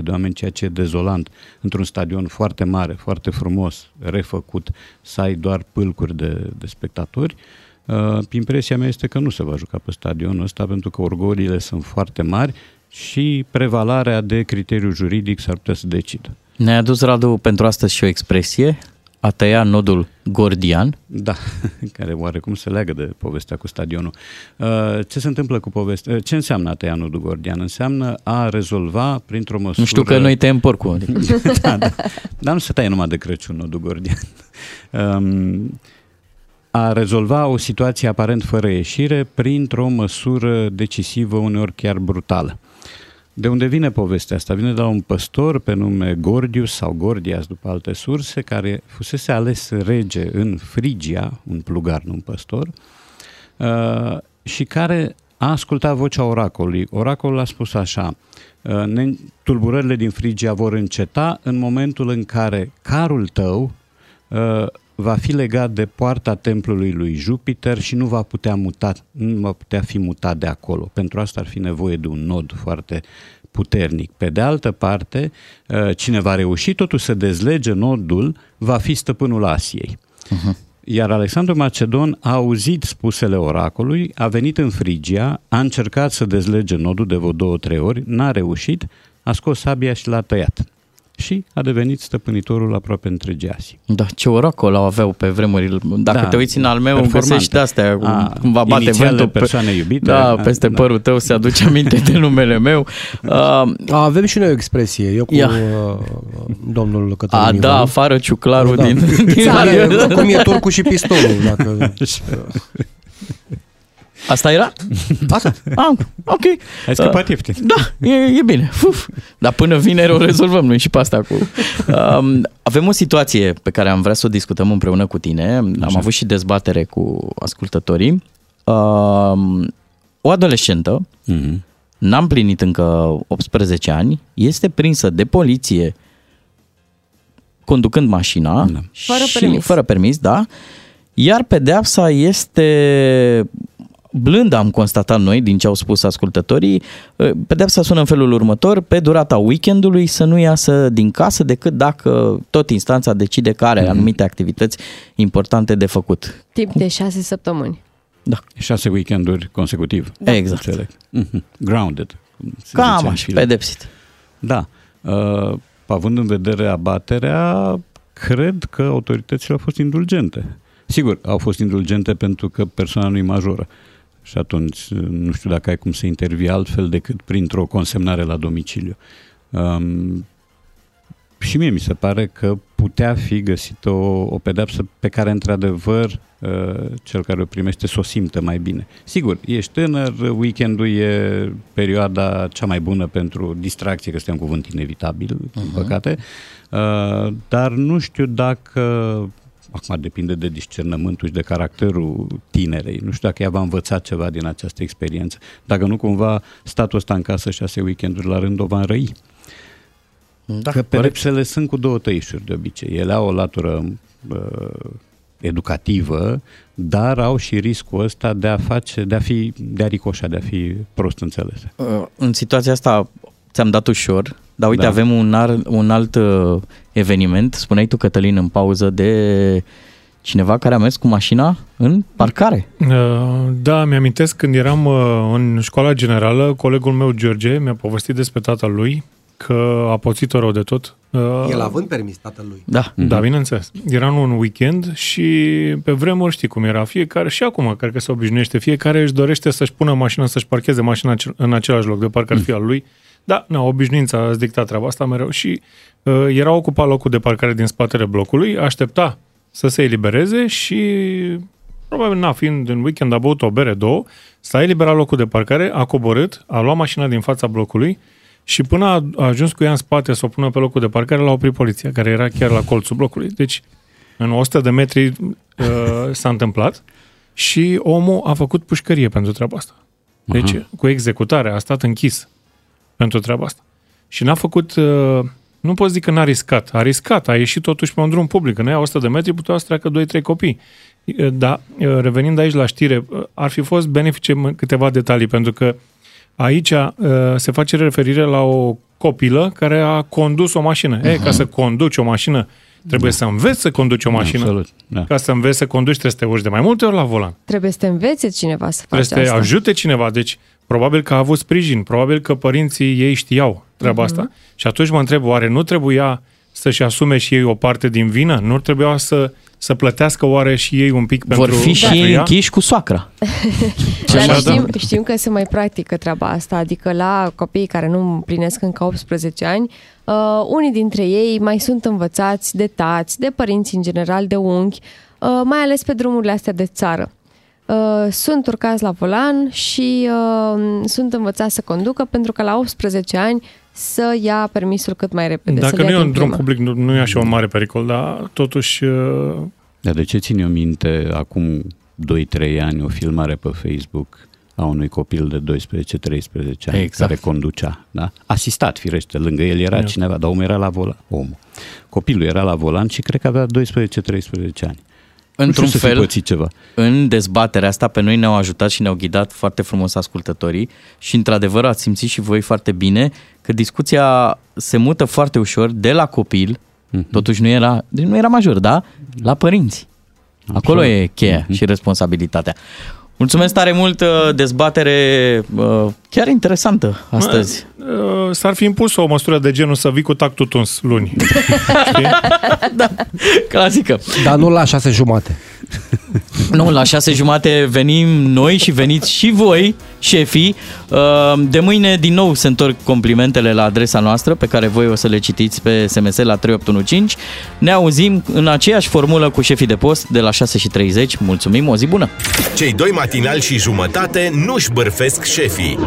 de oameni, ceea ce e dezolant într-un stadion foarte mare, foarte frumos, refăcut, să ai doar pâlcuri de, de spectatori. Uh, impresia mea este că nu se va juca pe stadionul ăsta pentru că orgoliile sunt foarte mari și prevalarea de criteriu juridic s-ar putea să decidă. Ne-a adus Radu pentru astăzi și o expresie, a tăia nodul gordian. Da, care oarecum se leagă de povestea cu stadionul. Uh, Ce se întâmplă cu povestea? Ce înseamnă a tăia nodul gordian? Înseamnă a rezolva printr-o măsură... Nu știu că noi tăiem porcul. Adică. da, da. Dar nu se taie numai de Crăciun nodul gordian. Um, a rezolva o situație aparent fără ieșire printr-o măsură decisivă, uneori chiar brutală. De unde vine povestea asta? Vine de la un păstor pe nume Gordius sau Gordias, după alte surse, care fusese ales rege în Frigia, un plugar, nu un păstor, uh, și care a ascultat vocea oracolului. Oracolul a spus așa, uh, ne- tulburările din Frigia vor înceta în momentul în care carul tău uh, va fi legat de poarta templului lui Jupiter și nu va putea muta, nu va putea fi mutat de acolo. Pentru asta ar fi nevoie de un nod foarte puternic. Pe de altă parte, uh, cine va reuși totuși să dezlege nodul va fi stăpânul Asiei. Uh-huh. Iar Alexandru Macedon a auzit spusele oracolului, a venit în Frigia, a încercat să dezlege nodul de vreo două, trei ori, n-a reușit, a scos sabia și l-a tăiat. Și a devenit stăpânitorul aproape întregii Asii. Da, ce oracol au aveau pe vremuri. Dacă Da, te uiți în al meu, performante. găsești astea, cum, A, cum va bate inițiale vântul. persoane iubite. Da, A, peste da. părul tău se aduce aminte de numele meu. Uh, Avem și noi o expresie, eu cu Ia. uh, domnul Cătălin a, da, Ivan. afară ciuclarul Da. din, din Țară, radio. cum e turcul și pistolul, dacă... Asta era? Asta. Ah, ok. Ai scăpat ieftin. Da, e, e bine. Uf. Dar până vineri o rezolvăm noi și pe asta cu... Um, avem o situație pe care am vrea să o discutăm împreună cu tine. Am Așa. avut și dezbatere cu ascultătorii. Um, o adolescentă, Mhm. n-am plinit încă 18 ani, este prinsă de poliție conducând mașina Da. Fără și, permis. fără permis, da. Iar pedeapsa este blândă, am constatat noi, din ce au spus ascultătorii. Pedeapsa sună în felul următor, pe durata weekendului să nu iasă din casă decât dacă tot instanța decide că are anumite activități importante de făcut. Timp de șase săptămâni. Da. Șase weekenduri consecutiv. Exact. Înțeleg. Mhm. Grounded. cum se zice Cam în așa, film. pedepsit. Da. Uh, având în vedere abaterea, cred că autoritățile au fost indulgente. Sigur, au fost indulgente pentru că persoana nu e majoră. Și atunci nu știu dacă ai cum să intervii altfel decât printr-o consemnare la domiciliu. Um, și mie mi se pare că putea fi găsită o, o pedeapsă pe care, într-adevăr, uh, cel care o primește să o simtă mai bine. Sigur, ești tânăr, weekendul e perioada cea mai bună pentru distracție, că este un cuvânt inevitabil, uh-huh. din păcate, uh, dar nu știu dacă acum depinde de discernământul și de caracterul tinerei. Nu știu dacă ea va învăța ceva din această experiență. Dacă nu, cumva, statul ăsta în casă șase weekenduri la rând o va înrăi. Da, că pedepsele sunt cu două tăișuri de obicei. Ele au o latură uh, educativă, dar au și riscul ăsta de a face, de a fi, de a ricoșa, de a fi prost înțelese. Uh, în situația asta ți-am dat ușor, dar uite, Da. avem un, ar, un alt uh, eveniment, spuneai tu, Cătălin, în pauză, de cineva care a mers cu mașina în parcare. Uh, Da, mi-amintesc când eram uh, în școala generală, colegul meu George mi-a povestit despre tatăl lui că a pățit-o rău de tot. Uh, El având permis tatălui. Da. Da, bineînțeles. Era un weekend și pe vremuri știi cum era. Fiecare, și acum, cred că se obișnuiește, fiecare își dorește să-și pună mașina, să-și parcheze mașina ace- în același loc, de parcă ar fi al lui. Da, na, obișnuința îți dicta treaba asta mereu și uh, era ocupat locul de parcare din spatele blocului, aștepta să se elibereze și probabil, na, fiind în weekend, a băut o bere, două, s-a eliberat locul de parcare, a coborât, a luat mașina din fața blocului și până a a ajuns cu ea în spate să o pună pe locul de parcare, l-a oprit poliția, care era chiar la colțul blocului. Deci, în 100 de metri uh, s-a întâmplat și omul a făcut pușcărie pentru treaba asta. Deci, Aha. cu executare, a stat închis pentru treaba asta. Și n-a făcut, uh, nu pot zic că n-a riscat, a riscat, a ieșit totuși pe un drum public. În aia 100 de metri puteau să treacă 2-3 copii. Uh, Dar, uh, revenind aici la știre, uh, ar fi fost benefice m- câteva detalii, pentru că aici uh, se face referire la o copilă care a condus o mașină. Uh-huh. E, ca să conduci o mașină, trebuie să înveți să conduci o mașină. Absolut, da. Ca să înveți să conduci, trebuie să te urci de mai multe ori la volan. Trebuie să te învețe cineva să faci Trebuie să te asta. ajute cineva. Deci, probabil că a avut sprijin, probabil că părinții ei știau treaba Mhm. asta. Și atunci mă întreb, oare nu trebuia să-și asume și ei o parte din vină? Nu trebuia să, să plătească oare și ei un pic Vor pentru fi și pentru ea? închiși cu soacra. Dar Așa, știm, da. știm că se mai practică treaba asta, adică la copiii care nu împlinesc încă 18 ani, uh, unii dintre ei mai sunt învățați de tați, de părinți în general, de unchi, uh, mai ales pe drumurile astea de țară. Uh, sunt urcați la volan și uh, sunt învățați să conducă pentru că la 18 ani să ia permisul cât mai repede. să Dacă nu e din un drum prima. public, nu, nu e așa un mare pericol, dar totuși... uh, Dar de ce țin eu minte acum 2-3 ani o filmare pe Facebook a unui copil de 12-13 ani Exact. care conducea, da? Asistat, firește, lângă el era Ia. cineva, dar omul era la volan, omul. Copilul era la volan și cred că avea 12-13 ani. Într-un nu știu să fi fel, pățit ceva. în dezbaterea asta pe noi ne-au ajutat și ne-au ghidat foarte frumos ascultătorii și într-adevăr ați simțit și voi foarte bine că discuția se mută foarte ușor de la copil, Mhm. totuși nu era, deci nu era major, da? La părinți. Acolo Absolut. e cheia și responsabilitatea. Mulțumesc tare mult, uh, dezbatere uh, chiar interesantă astăzi. uh, S-ar fi impus o măsură de genul să vii cu tactul tuns luni. Clasică. Dar nu la șase jumate. Nu, la șase jumate venim noi și veniți și voi, șefii. Uh, De mâine din nou se întorc complimentele la adresa noastră pe care voi o să le citiți pe SMS la 3815. Ne auzim în aceeași formulă cu șefii de post de la 6 și 30. Mulțumim, o zi bună! Cei doi matinali și jumătate nu-și bârfesc șefii.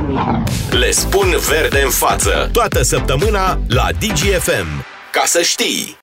Le spun verde în față. Toată săptămâna la DGFM. Ca să știi!